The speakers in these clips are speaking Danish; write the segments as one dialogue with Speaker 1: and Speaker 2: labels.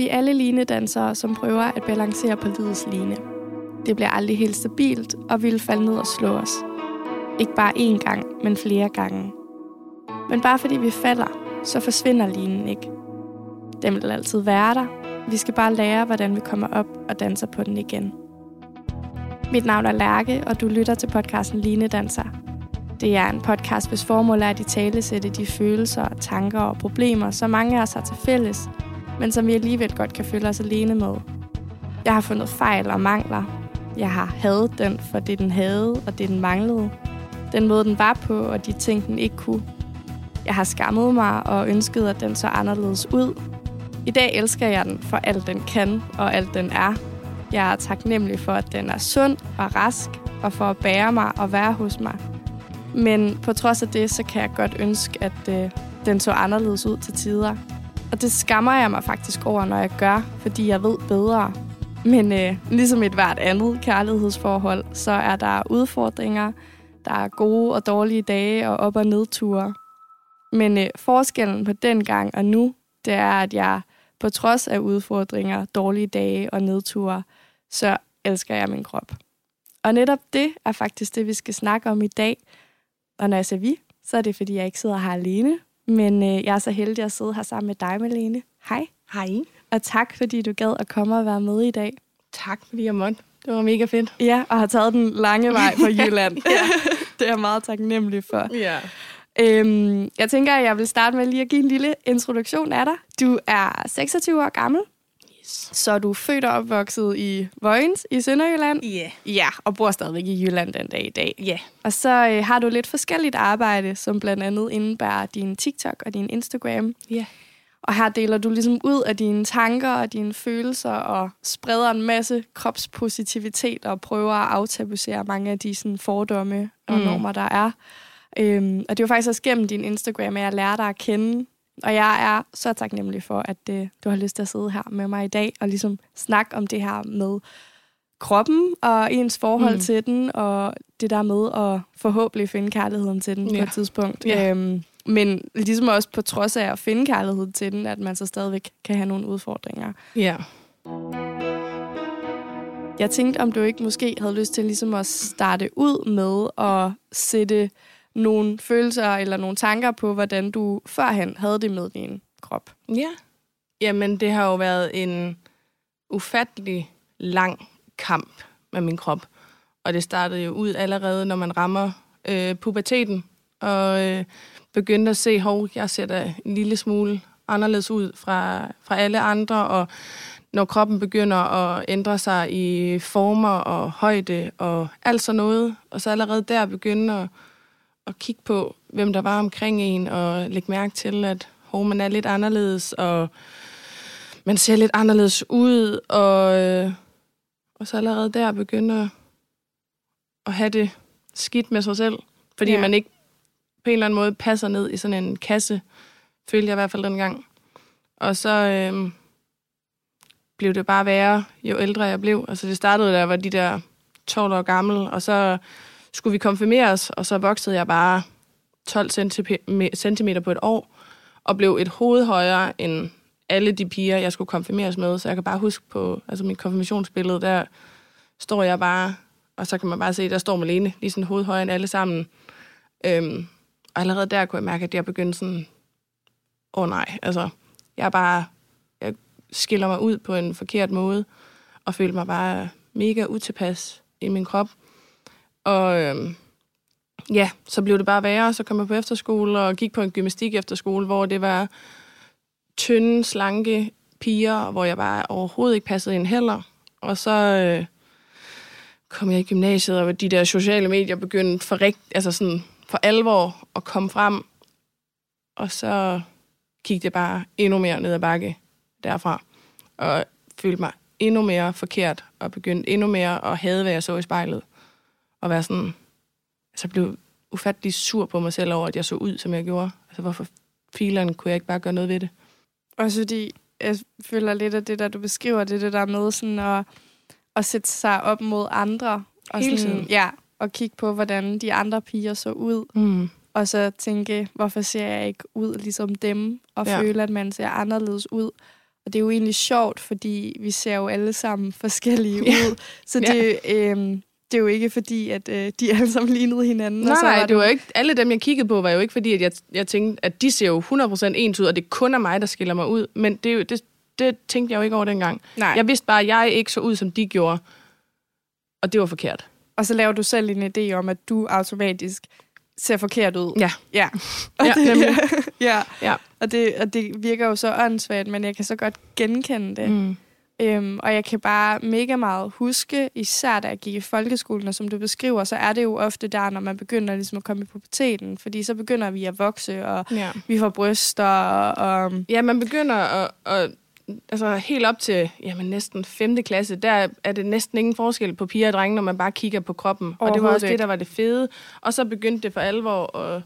Speaker 1: Vi er alle linedansere, som prøver at balancere på livets line. Det bliver aldrig helt stabilt, og vi vil falde ned og slå os. Ikke bare én gang, men flere gange. Men bare fordi vi falder, så forsvinder linen ikke. Den vil altid være der. Vi skal bare lære, hvordan vi kommer op og danser på den igen. Mit navn er Lærke, og du lytter til podcasten Line Danser. Det er en podcast, hvis formål er at i tale sætte de følelser, tanker og problemer, som mange af os har til fælles, men som vi alligevel godt kan føle os alene med. Jeg har fundet fejl og mangler. Jeg har hadet den for det, den havde og det, den manglede. Den måde, den var på, og de ting, den ikke kunne. Jeg har skammet mig og ønsket, at den så anderledes ud. I dag elsker jeg den for alt, den kan og alt, den er. Jeg er taknemmelig for, at den er sund og rask, og for at bære mig og være hos mig. Men på trods af det, så kan jeg godt ønske, at øh, den så anderledes ud til tider. Og det skammer jeg mig faktisk over, når jeg gør, fordi jeg ved bedre. Men øh, ligesom et hvert andet kærlighedsforhold, så er der udfordringer, der er gode og dårlige dage og op- og nedture. Men øh, forskellen på den gang og nu, det er, at jeg på trods af udfordringer, dårlige dage og nedture, så elsker jeg min krop. Og netop det er faktisk det, vi skal snakke om i dag. Og når jeg siger vi, så er det, fordi jeg ikke sidder her alene, men øh, jeg er så heldig at sidde her sammen med dig, Malene. Hej.
Speaker 2: Hej.
Speaker 1: Og tak, fordi du gad at komme og være med i dag.
Speaker 2: Tak, fordi jeg måtte. Det var mega fedt.
Speaker 1: Ja, og har taget den lange vej fra Jylland. ja. Det er jeg meget taknemmelig for.
Speaker 2: Ja.
Speaker 1: Øhm, jeg tænker, at jeg vil starte med lige at give en lille introduktion af dig. Du er 26 år gammel,
Speaker 2: Yes.
Speaker 1: så du er født og opvokset i Vojens i Sønderjylland.
Speaker 2: Ja.
Speaker 1: Ja, og bor stadigvæk i Jylland den dag i dag.
Speaker 2: Ja.
Speaker 1: Og så øh, har du lidt forskelligt arbejde, som blandt andet indebærer din TikTok og din Instagram.
Speaker 2: Ja.
Speaker 1: Og her deler du ligesom ud af dine tanker og dine følelser og spreder en masse kropspositivitet og prøver at aftabuisere mange af de sådan, fordomme og
Speaker 2: Mm.
Speaker 1: normer, der er. Øhm, og det var faktisk også gennem din Instagram, at jeg lærte dig at kende. Og jeg er så taknemmelig for, at øh, du har lyst til at sidde her med mig i dag og ligesom snakke om det her med kroppen og ens forhold
Speaker 2: Mm.
Speaker 1: til den, og det der med at forhåbentlig finde kærligheden til den ja. På et tidspunkt.
Speaker 2: Ja.
Speaker 1: Øhm, men ligesom også på trods af at finde kærlighed til den, at man så stadigvæk kan have nogle udfordringer.
Speaker 2: Ja.
Speaker 1: Jeg tænkte, om du ikke måske havde lyst til ligesom at starte ud med at sætte nogle følelser eller nogle tanker på, hvordan du førhen havde det med din krop.
Speaker 2: Ja. Jamen, det har jo været en ufattelig lang kamp med min krop. Og det startede jo ud allerede, når man rammer øh, puberteten. Og øh, begyndte at se, hov, jeg ser da en lille smule anderledes ud fra, fra alle andre. Og når kroppen begynder at ændre sig i former og højde og alt sådan noget. Og så allerede der begynder at, at kigge på, hvem der var omkring en, og lægge mærke til, at hov, man er lidt anderledes, og man ser lidt anderledes ud, og, øh, og så allerede der begynde at, have det skidt med sig selv, fordi
Speaker 1: ja.
Speaker 2: man ikke på en eller anden måde passer ned i sådan en kasse, følte jeg i hvert fald dengang. Og så øh, blev det bare værre, jo ældre jeg blev. Altså det startede, da jeg var de der 12 år gammel, og så skulle vi konfirmeres, og så voksede jeg bare 12 cm på et år, og blev et hoved højere end alle de piger, jeg skulle konfirmeres med. Så jeg kan bare huske på altså mit konfirmationsbillede, der står jeg bare, og så kan man bare se, der står Malene, lige sådan hoved højere end alle sammen. Øhm, og allerede der kunne jeg mærke, at jeg begyndte sådan, åh oh, nej, altså, jeg er bare, jeg skiller mig ud på en forkert måde, og følte mig bare mega utilpas i min krop. Og øhm, ja, så blev det bare værre, så kom jeg på efterskole og gik på en gymnastik efterskole, hvor det var tynde, slanke piger, hvor jeg bare overhovedet ikke passede ind heller. Og så øh, kom jeg i gymnasiet, og de der sociale medier begyndte for, rigt, altså sådan, for alvor at komme frem. Og så gik det bare endnu mere ned ad bakke derfra. Og følte mig endnu mere forkert, og begyndte endnu mere at hade, hvad jeg så i spejlet. Og være sådan, så blev ufattelig sur på mig selv over, at jeg så ud, som jeg gjorde. Altså, hvorfor filerne kunne jeg ikke bare gøre noget ved det?
Speaker 1: Også fordi jeg føler lidt af det, der du beskriver, det, er det der med sådan at, at sætte sig op mod andre. Og
Speaker 2: Hele
Speaker 1: sådan,
Speaker 2: tiden.
Speaker 1: Ja, og kigge på, hvordan de andre piger så ud.
Speaker 2: Mm.
Speaker 1: Og så tænke, hvorfor ser jeg ikke ud ligesom dem? Og
Speaker 2: Ja.
Speaker 1: ja. føle, at man ser anderledes ud. Og det er jo egentlig sjovt, fordi vi ser jo alle sammen forskellige
Speaker 2: Ja.
Speaker 1: ud. Så det, øhm, det er jo ikke fordi, at øh, de alle sammen lignede hinanden.
Speaker 2: Nej,
Speaker 1: og så
Speaker 2: nej,
Speaker 1: var
Speaker 2: det var ikke, alle dem, jeg kiggede på, var jo ikke fordi, at jeg, jeg tænkte, at de ser jo 100% ens ud, og det kun er mig, der skiller mig ud. Men det, er jo- det, det tænkte jeg jo ikke over dengang.
Speaker 1: Nej.
Speaker 2: Jeg vidste bare, at jeg ikke så ud, som de gjorde. Og det var forkert.
Speaker 1: Og så laver du selv en idé om, at du automatisk ser forkert ud.
Speaker 2: Ja.
Speaker 1: Ja, og
Speaker 2: Ja,
Speaker 1: det,
Speaker 2: nemlig.
Speaker 1: ja.
Speaker 2: Ja.
Speaker 1: Og, det, og det virker jo så åndssvagt, men jeg kan så godt genkende det.
Speaker 2: Mm.
Speaker 1: Øhm, og jeg kan bare mega meget huske, især da jeg gik i folkeskolen, og som du beskriver, så er det jo ofte der, når man begynder ligesom at komme i puberteten, fordi så begynder vi at vokse, og
Speaker 2: Ja.
Speaker 1: vi får bryster, og, og
Speaker 2: ja, man begynder at, at altså helt op til jamen, næsten 5. klasse, der er det næsten ingen forskel på piger og drenge, når man bare kigger på kroppen. Og det var også det, der var det fede. Og så begyndte det for alvor og,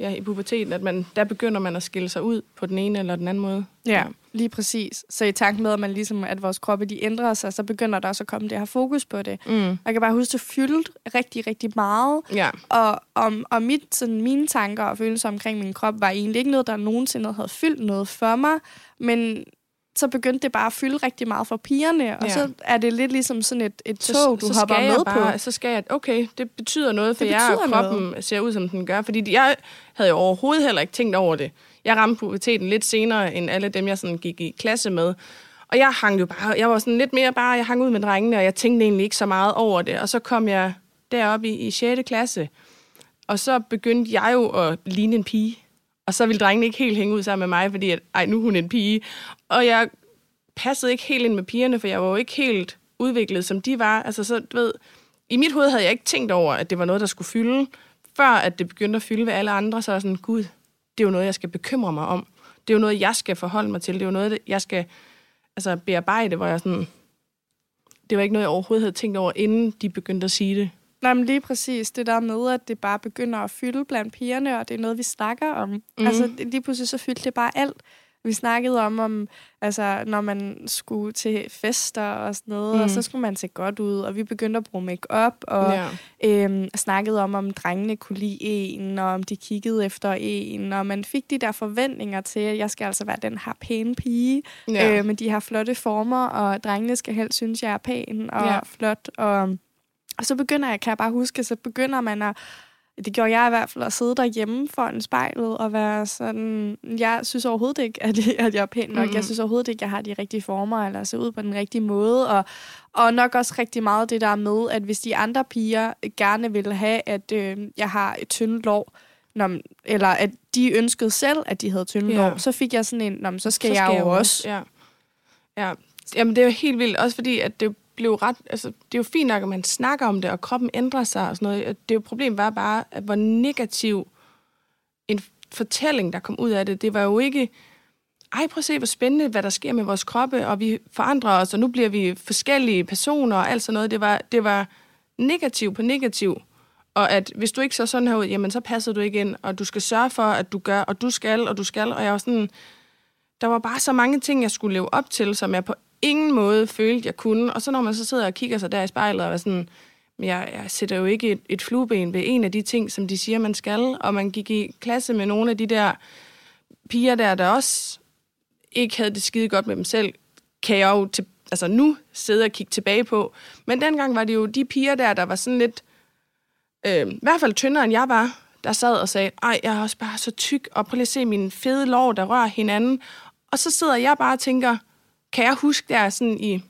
Speaker 2: ja, i puberteten, at man, der begynder man at skille sig ud på den ene eller den anden måde.
Speaker 1: ja, lige præcis. Så i takt med, at, man ligesom, at vores kroppe de ændrer sig, så begynder der også at komme det her fokus på det.
Speaker 2: Mm.
Speaker 1: Jeg kan bare huske, det fyldte rigtig, rigtig meget.
Speaker 2: Ja.
Speaker 1: Og, om, og mit, sådan, mine tanker og følelser omkring min krop var egentlig ikke noget, der nogensinde havde fyldt noget for mig. Men så begyndte det bare at fylde rigtig meget for pigerne. Og
Speaker 2: Ja.
Speaker 1: så er det lidt ligesom sådan et, et
Speaker 2: så,
Speaker 1: tog, du
Speaker 2: så
Speaker 1: hopper med
Speaker 2: bare,
Speaker 1: på.
Speaker 2: Så skal jeg, okay, det betyder noget for
Speaker 1: Det
Speaker 2: jer, at kroppen noget. ser ud, som den gør. Fordi jeg havde jo overhovedet heller ikke tænkt over det. Jeg ramte puberteten lidt senere, end alle dem, jeg sådan gik i klasse med. Og jeg hang jo bare, jeg var sådan lidt mere bare, jeg hang ud med drengene, og jeg tænkte egentlig ikke så meget over det. Og så kom jeg deroppe i, i 6. klasse, og så begyndte jeg jo at ligne en pige. Og så ville drengene ikke helt hænge ud sammen med mig, fordi at, ej, nu er hun en pige. Og jeg passede ikke helt ind med pigerne, for jeg var jo ikke helt udviklet, som de var. Altså, så, du ved, I mit hoved havde jeg ikke tænkt over, at det var noget, der skulle fylde. Før at det begyndte at fylde ved alle andre, så var sådan, gud, det er jo noget, jeg skal bekymre mig om. Det er jo noget, jeg skal forholde mig til. Det er jo noget, jeg skal altså, bearbejde, hvor jeg sådan... Det var ikke noget, jeg overhovedet havde tænkt over, inden de begyndte at sige det.
Speaker 1: Nej, men lige præcis det der med, at det bare begynder at fylde blandt pigerne, og det er noget, vi snakker om. Mm. Altså, det- lige pludselig så fyldte det bare alt. Vi snakkede om, om altså, når man skulle til fester og sådan noget, mm. og så skulle man se godt ud, og vi begyndte at bruge make-up, og
Speaker 2: Ja.
Speaker 1: øhm, snakkede om, om drengene kunne lide en, og om de kiggede efter en, og man fik de der forventninger til, at jeg skal altså være den her pæne pige,
Speaker 2: Ja.
Speaker 1: øh, med de her flotte former, og drengene skal helst synes, jeg er pæn og
Speaker 2: ja.
Speaker 1: flot, og, og så begynder jeg, kan jeg bare huske, så begynder man at det gjorde jeg i hvert fald, at sidde derhjemme foran spejlet og være sådan, jeg synes overhovedet ikke, at, at jeg er pæn nok. Mm-hmm. Jeg synes overhovedet ikke, at jeg har de rigtige former, eller ser ud på den rigtige måde. Og, og nok også rigtig meget det der med, at hvis de andre piger gerne ville have, at øh, jeg har et tyndt lår, Nå, men- eller at de ønskede selv, at de havde tynde
Speaker 2: Ja.
Speaker 1: lår, så fik jeg sådan en, Nå, så skal,
Speaker 2: så
Speaker 1: jeg jo også.
Speaker 2: Ja. ja. Jamen, det er jo helt vildt. Også fordi, at det blev ret... Altså, det er jo fint nok, at man snakker om det, og kroppen ændrer sig og sådan noget. Det er jo problemet var bare, at hvor negativ en fortælling, der kom ud af det, det var jo ikke... Ej, prøv at se, hvor spændende, hvad der sker med vores kroppe, og vi forandrer os, og nu bliver vi forskellige personer og alt sådan noget. Det var, det var negativ på negativ. Og at hvis du ikke ser sådan her ud, jamen så passer du ikke ind, og du skal sørge for, at du gør, og du skal, og du skal. Og jeg var sådan, der var bare så mange ting, jeg skulle leve op til, som jeg på ingen måde følte, jeg kunne. Og så når man så sidder og kigger sig der i spejlet og er sådan, "Men jeg, jeg sætter jo ikke et, et flueben ved en af de ting, som de siger, man skal. Og man gik i klasse med nogle af de der piger der, der også ikke havde det skide godt med dem selv, kan jeg jo til, altså nu sidde og kigge tilbage på. Men dengang var det jo de piger der, der var sådan lidt, øh, i hvert fald tyndere end jeg var, der sad og sagde, ej, jeg er også bare så tyk, og prøv lige at se mine fede lår, der rører hinanden. Og så sidder jeg bare og tænker, kan jeg huske der sådan i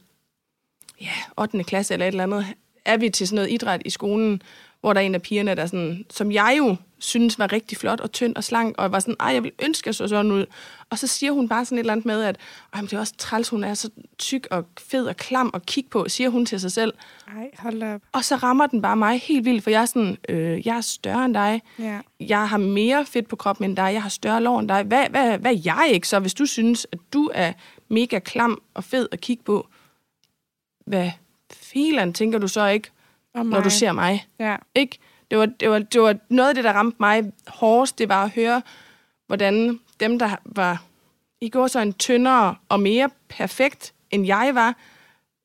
Speaker 2: ja, 8. klasse eller et eller andet, er vi til sådan noget idræt i skolen, hvor der er en af pigerne, der sådan, som jeg jo synes var rigtig flot og tynd og slank, og var sådan, ej, jeg vil ønske, jeg så sådan ud. Og så siger hun bare sådan et eller andet med, at ej, men det er også træls, hun er så tyk og fed og klam at kigge på, siger hun til sig selv.
Speaker 1: Ej, hold op.
Speaker 2: Og så rammer den bare mig helt vildt, for jeg er sådan, øh, jeg er større end dig.
Speaker 1: Ja.
Speaker 2: Jeg har mere fedt på kroppen end dig. Jeg har større lår end dig. Hvad, hvad, hvad er jeg ikke så, hvis du synes, at du er mega klam og fed at kigge på? Hvad filan tænker du så ikke,
Speaker 1: Og
Speaker 2: når du ser mig?
Speaker 1: Ja.
Speaker 2: Ikke? Det var, det, var, det var noget af det, der ramte mig hårdest, det var at høre, hvordan dem, der var i går så en tyndere og mere perfekt, end jeg var,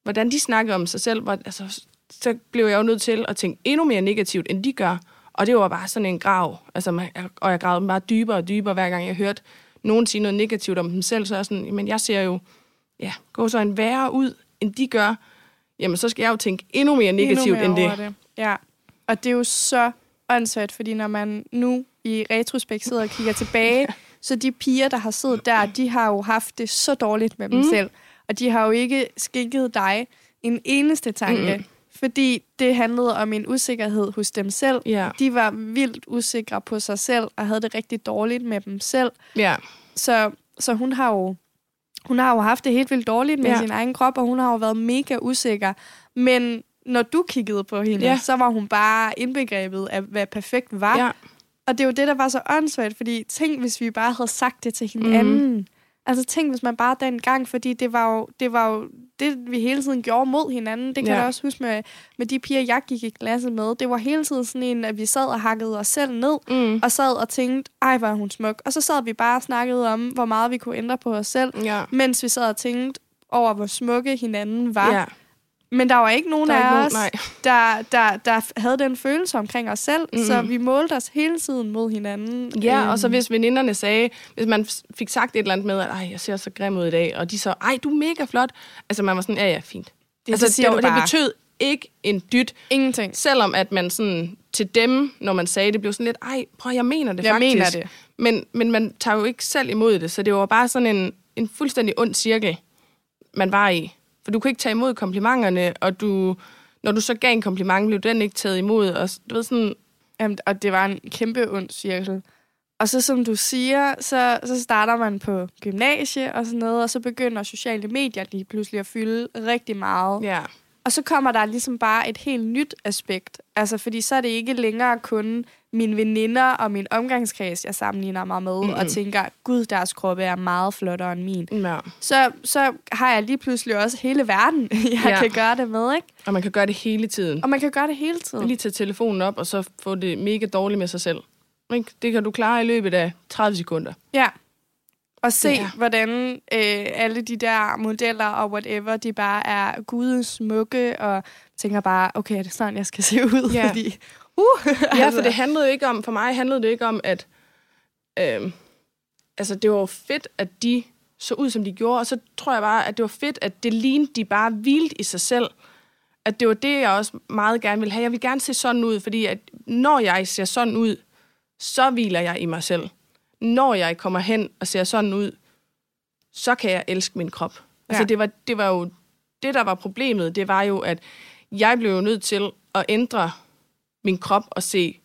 Speaker 2: hvordan de snakkede om sig selv, hvor, altså, så blev jeg jo nødt til at tænke endnu mere negativt, end de gør. Og det var bare sådan en grav. Altså, og jeg gravede bare dybere og dybere, hver gang jeg hørte nogen sige noget negativt om dem selv, så er sådan, men jeg ser jo, ja, gå så en værre ud, end de gør, jamen så skal jeg jo tænke endnu mere negativt
Speaker 1: endnu mere
Speaker 2: end det.
Speaker 1: det. Ja, og det er jo så åndssvagt, fordi når man nu i retrospekt sidder og kigger tilbage, så de piger, der har siddet der, de har jo haft det så dårligt med dem
Speaker 2: Mm.
Speaker 1: selv. Og de har jo ikke skikket dig en eneste tanke,
Speaker 2: Mm.
Speaker 1: Fordi det handlede om en usikkerhed hos dem selv.
Speaker 2: Ja,
Speaker 1: De var vildt usikre på sig selv, og havde det rigtig dårligt med dem selv.
Speaker 2: ja,
Speaker 1: Så, så hun har jo hun har jo haft det helt vildt dårligt med
Speaker 2: Ja.
Speaker 1: sin egen krop, og hun har jo været mega usikker. Men når du kiggede på hende,
Speaker 2: Ja.
Speaker 1: så var hun bare indbegrebet af, hvad perfekt var.
Speaker 2: ja,
Speaker 1: Og det er jo det, der var så åndssvagt, fordi tænk, hvis vi bare havde sagt det til hinanden. Mm. Altså tænk, hvis man bare dengang, fordi det var jo det, var jo det vi hele tiden gjorde mod hinanden. Det kan
Speaker 2: Ja.
Speaker 1: jeg også huske med, med de piger, jeg gik i klasse med. Det var hele tiden sådan en, at vi sad og hakkede os selv ned,
Speaker 2: mm.
Speaker 1: og sad og tænkte, ej, hvor er hun smuk. Og så sad vi bare og snakkede om, hvor meget vi kunne ændre på os selv,
Speaker 2: ja,
Speaker 1: mens vi sad og tænkte over, hvor smukke hinanden var.
Speaker 2: ja.
Speaker 1: Men der var ikke nogen
Speaker 2: Der er
Speaker 1: af
Speaker 2: ikke nogen,
Speaker 1: os,
Speaker 2: nej.
Speaker 1: der, der, der havde den følelse omkring os selv,
Speaker 2: Mm-mm.
Speaker 1: så vi målte os hele tiden mod hinanden.
Speaker 2: Ja,
Speaker 1: Øhm,
Speaker 2: og så hvis veninderne sagde, hvis man fik sagt et eller andet med, at Ej, jeg ser så grim ud i dag, og de så, ej, du er mega flot. Altså man var sådan, ja, ja, fint.
Speaker 1: det,
Speaker 2: altså,
Speaker 1: det siger
Speaker 2: det, det betød ikke en dyt,
Speaker 1: Ingenting.
Speaker 2: selvom at man sådan til dem, når man sagde det, blev sådan lidt, ej, prøv, jeg mener det
Speaker 1: Jeg
Speaker 2: faktisk.
Speaker 1: mener det.
Speaker 2: Men, men man tager jo ikke selv imod det, så det var bare sådan en, en fuldstændig ond cirkel, man var i. For du kunne ikke tage imod komplimenterne, og du, når du så gav en kompliment, blev den ikke taget imod. Og du ved sådan,
Speaker 1: Jamen, og det var en kæmpe ond cirkel. Og så som du siger, så, så starter man på gymnasie og sådan noget, og så begynder sociale medier lige pludselig at fylde rigtig meget.
Speaker 2: ja,
Speaker 1: Og så kommer der ligesom bare et helt nyt aspekt. Altså, fordi så er det ikke længere kun mine veninder og min omgangskreds, jeg sammenligner mig med, mm-hmm. og tænker, gud, deres kroppe er meget flottere end min.
Speaker 2: ja.
Speaker 1: Så, så har jeg lige pludselig også hele verden, jeg
Speaker 2: Ja.
Speaker 1: kan gøre det med, ikke?
Speaker 2: Og man kan gøre det hele tiden.
Speaker 1: Og man kan gøre det hele tiden.
Speaker 2: Lige tage telefonen op, og så få det mega dårligt med sig selv. Ikke? Det kan du klare i løbet af 30 sekunder.
Speaker 1: Ja. Og se,
Speaker 2: Ja.
Speaker 1: hvordan øh, alle de der modeller og whatever, de bare er gudes smukke, og tænker bare, okay, er det sådan, jeg skal se ud?
Speaker 2: Ja.
Speaker 1: Fordi, uh,
Speaker 2: Ja, for det handlede jo ikke om, for mig handlede det ikke om, at øh, altså det var jo fedt, at de så ud, som de gjorde, og så tror jeg bare, at det var fedt, at det lignede de bare vildt i sig selv. At det var det, jeg også meget gerne ville have. Jeg vil gerne se sådan ud, fordi at når jeg ser sådan ud, så hviler jeg i mig selv. Når jeg kommer hen og ser sådan ud, så kan jeg elske min krop. Altså
Speaker 1: Ja.
Speaker 2: det var, det var jo det, der var problemet. Det var jo, at jeg blev jo nødt til at ændre min krop og se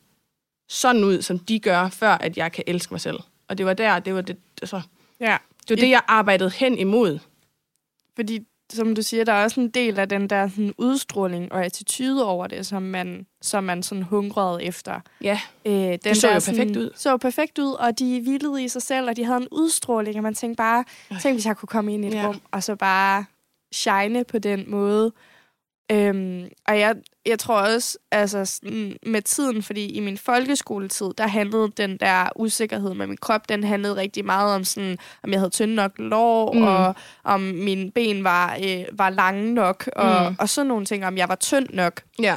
Speaker 2: sådan ud, som de gør, før at jeg kan elske mig selv. Og det var der, det var det, altså,
Speaker 1: ja.
Speaker 2: det, var det jeg arbejdede hen imod.
Speaker 1: Fordi, som du siger, der er også en del af den der sådan, udstråling og attitude over det, som man, som man sådan hungrede efter.
Speaker 2: Ja,
Speaker 1: Øh, den
Speaker 2: Det så
Speaker 1: der
Speaker 2: jo
Speaker 1: sådan-
Speaker 2: perfekt ud.
Speaker 1: Så perfekt ud, og de hvilede i sig selv, og de havde en udstråling, og man tænkte bare, tænk hvis jeg kunne komme ind i et
Speaker 2: ja.
Speaker 1: rum, og så bare shine på den måde. Øhm, og jeg, jeg tror også, altså sådan, med tiden, fordi i min folkeskoletid, der handlede den der usikkerhed med min krop, den handlede rigtig meget om sådan, om jeg havde tynde nok lår,
Speaker 2: Mm.
Speaker 1: og om mine ben var, øh, var lange nok, og,
Speaker 2: Mm.
Speaker 1: og sådan nogle ting, om jeg var tynd nok.
Speaker 2: ja,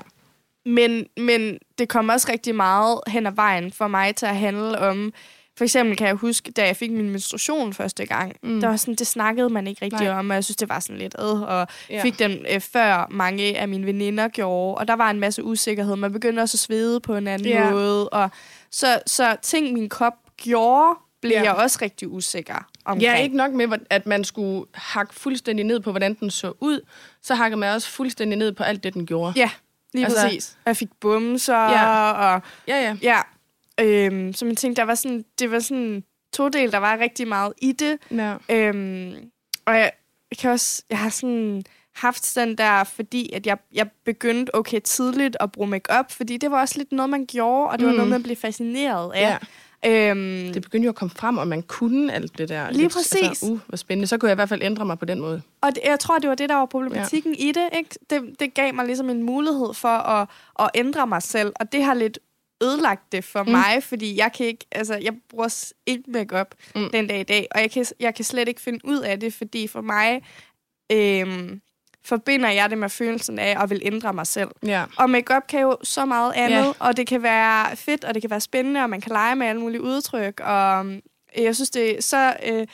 Speaker 1: Men, men det kom også rigtig meget hen ad vejen for mig til at handle om... For eksempel kan jeg huske, da jeg fik min menstruation første gang,
Speaker 2: Mm.
Speaker 1: der var sådan, det snakkede man ikke rigtig
Speaker 2: Nej.
Speaker 1: Om, og jeg synes, det var sådan lidt ad, og
Speaker 2: ja.
Speaker 1: fik den øh, før mange af mine veninder gjorde, og der var en masse usikkerhed. Man begyndte også at svede på en anden
Speaker 2: Ja.
Speaker 1: måde, og så, så ting, min krop gjorde, blev
Speaker 2: Ja.
Speaker 1: jeg også rigtig usikker omkring.
Speaker 2: Ja, ikke nok med, at man skulle hakke fuldstændig ned på, hvordan den så ud, så hakker man også fuldstændig ned på alt det, den gjorde.
Speaker 1: Ja, lige
Speaker 2: Altså-
Speaker 1: præcis. Jeg fik bumser,
Speaker 2: Ja.
Speaker 1: og
Speaker 2: Ja, ja.
Speaker 1: Ja, øhm, så man tænkte, der var sådan, det var sådan to del, der var rigtig meget i det.
Speaker 2: ja.
Speaker 1: Øhm, og jeg, jeg kan også, jeg har sådan haft den der, fordi at jeg, jeg begyndte okay tidligt at bruge makeup, fordi det var også lidt noget, man gjorde, og det var
Speaker 2: Mm.
Speaker 1: noget, man blev fascineret af.
Speaker 2: ja.
Speaker 1: Øhm,
Speaker 2: Det begyndte jo at komme frem, og man kunne alt det der.
Speaker 1: Lige
Speaker 2: Lidt-
Speaker 1: præcis.
Speaker 2: Altså, uh, hvor spændende. Så kunne jeg i hvert fald ændre mig på den måde.
Speaker 1: Og det, jeg tror, det var det, der var problematikken ja. i det, ikke? det. Det gav mig ligesom en mulighed for at, at ændre mig selv, og det har lidt ødelagt det for
Speaker 2: Mm.
Speaker 1: mig, fordi jeg kan ikke, altså, jeg bruger ikke makeup
Speaker 2: Mm.
Speaker 1: den dag i dag, og jeg kan, jeg kan slet ikke finde ud af det, fordi for mig øhm, forbinder jeg det med følelsen af at vil ændre mig selv.
Speaker 2: Ja.
Speaker 1: Og makeup kan jo så meget andet, yeah. og det kan være fedt, og det kan være spændende, og man kan lege med alle mulige udtryk, og Jeg synes, det er så øh,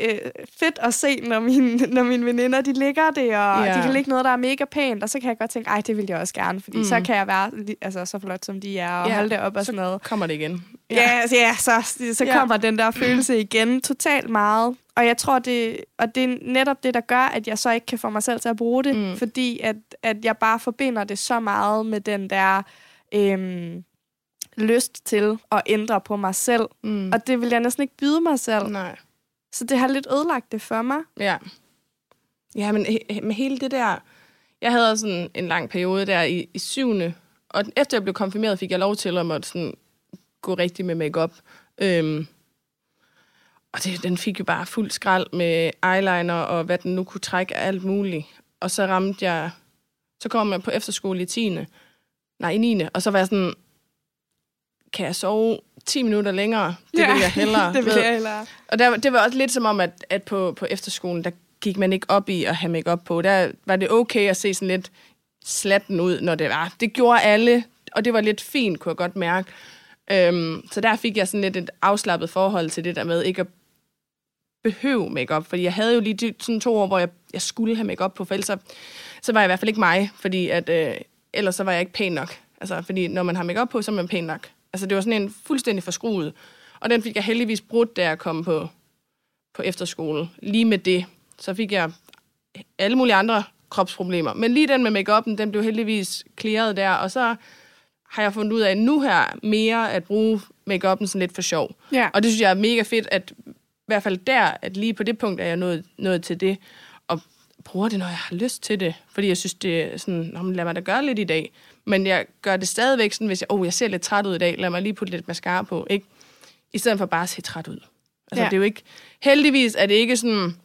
Speaker 1: øh, fedt at se, når mine, når mine veninder, de ligger det, og
Speaker 2: Ja.
Speaker 1: de kan ligge noget, der er mega pænt, og så kan jeg godt tænke, ej, det vil jeg også gerne, fordi
Speaker 2: Mm.
Speaker 1: så kan jeg være altså, så flot, som de er, og
Speaker 2: ja.
Speaker 1: holde det op og
Speaker 2: så
Speaker 1: sådan noget.
Speaker 2: Kommer det igen.
Speaker 1: Ja, ja, ja så, så
Speaker 2: Ja.
Speaker 1: kommer den der følelse igen totalt meget. Og jeg tror, det, og det er netop det, der gør, at jeg så ikke kan få mig selv til at bruge det.
Speaker 2: Mm.
Speaker 1: Fordi at, at jeg bare forbinder det så meget med den der øhm, lyst til at ændre på mig selv.
Speaker 2: Mm.
Speaker 1: Og det vil jeg næsten ikke byde mig selv.
Speaker 2: Nej.
Speaker 1: Så det har lidt ødelagt det for mig.
Speaker 2: Ja. Ja, men he- med hele det der... Jeg havde også sådan en lang periode der i, i syvende, og efter jeg blev konfirmeret, fik jeg lov til at måtte sådan gå rigtig med makeup. Øhm, og det, den fik jo bare fuld skrald med eyeliner og hvad den nu kunne trække af alt muligt. Og så ramte jeg... Så kom jeg på efterskole i 10. Nej, i 9. Og så var jeg sådan... Kan jeg sove 10 minutter længere? Det
Speaker 1: Ja,
Speaker 2: vil jeg hellere.
Speaker 1: det vil
Speaker 2: ved.
Speaker 1: jeg hellere.
Speaker 2: Og der, det var også lidt som om, at, at på, på efterskolen, der gik man ikke op i at have makeup på. Der var det okay at se sådan lidt slatten ud, når det var. Det gjorde alle, og det var lidt fint, kunne jeg godt mærke. Øhm, så der fik jeg sådan lidt et afslappet forhold til det der med ikke at behøve makeup, fordi jeg havde jo lige de, sådan to år, hvor jeg, jeg skulle have makeup på, for ellers så, så var jeg i hvert fald ikke mig, fordi at, øh, ellers så var jeg ikke pæn nok. Altså, fordi når man har makeup på, så er man pæn nok. Altså, det var sådan en fuldstændig forskruet. Og den fik jeg heldigvis brudt, da jeg kom på, på efterskole. Lige med det, så fik jeg alle mulige andre kropsproblemer. Men lige den med makeupen, den blev heldigvis clearet der, og så har jeg fundet ud af nu her mere at bruge makeupen sådan lidt for sjov.
Speaker 1: Ja.
Speaker 2: Og det synes jeg er mega fedt, at i hvert fald der, at lige på det punkt er jeg nået, nået til det, og bruger det, når jeg har lyst til det. Fordi jeg synes, det er sådan, Nå, lad mig da gøre lidt i dag. Men jeg gør det stadigvæk sådan, hvis jeg, oh, jeg ser lidt træt ud i dag, lad mig lige putte lidt mascara på, ikke? I stedet for bare at se træt ud. Altså, ja. Det er jo ikke... Heldigvis er det ikke sådan...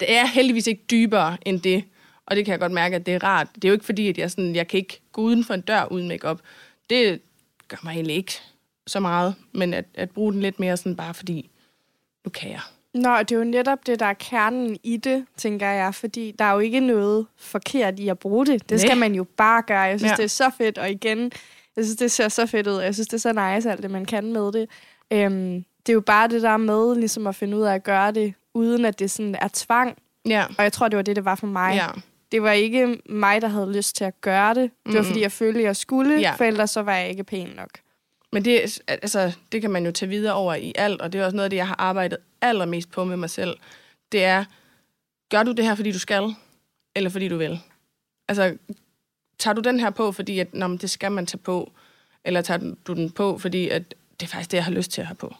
Speaker 2: Det er heldigvis ikke dybere end det. Og det kan jeg godt mærke, at det er rart. Det er jo ikke fordi, at jeg, sådan, jeg kan ikke gå uden for en dør uden makeup. Det gør mig egentlig ikke så meget. Men at, at bruge den lidt mere sådan bare fordi, nu kan jeg.
Speaker 1: Nå, det er jo netop det, der er kernen i det, tænker jeg, fordi der er jo ikke noget forkert i at bruge det. Det
Speaker 2: Nej.
Speaker 1: skal man jo bare gøre. Jeg synes,
Speaker 2: Ja.
Speaker 1: det er så fedt, og igen, jeg synes, det ser så fedt ud. Jeg synes, det er så nice, alt det, man kan med det. Øhm, det er jo bare det der med, ligesom at finde ud af at gøre det, uden at det sådan er tvang.
Speaker 2: Ja.
Speaker 1: Og jeg tror, det var det, det var for mig.
Speaker 2: Ja.
Speaker 1: Det var ikke mig, der havde lyst til at gøre det. Det var,
Speaker 2: Mm-mm.
Speaker 1: fordi jeg følte, jeg skulle,
Speaker 2: ja.
Speaker 1: for ellers så var jeg ikke pæn nok.
Speaker 2: Men det, altså, det kan man jo tage videre over i alt, og det er også noget af det, jeg har arbejdet allermest på med mig selv. Det er, gør du det her, fordi du skal, eller fordi du vil? Altså, tager du den her på, fordi at, nå, det skal man tage på, eller tager du den på, fordi at det er faktisk det, jeg har lyst til at have på?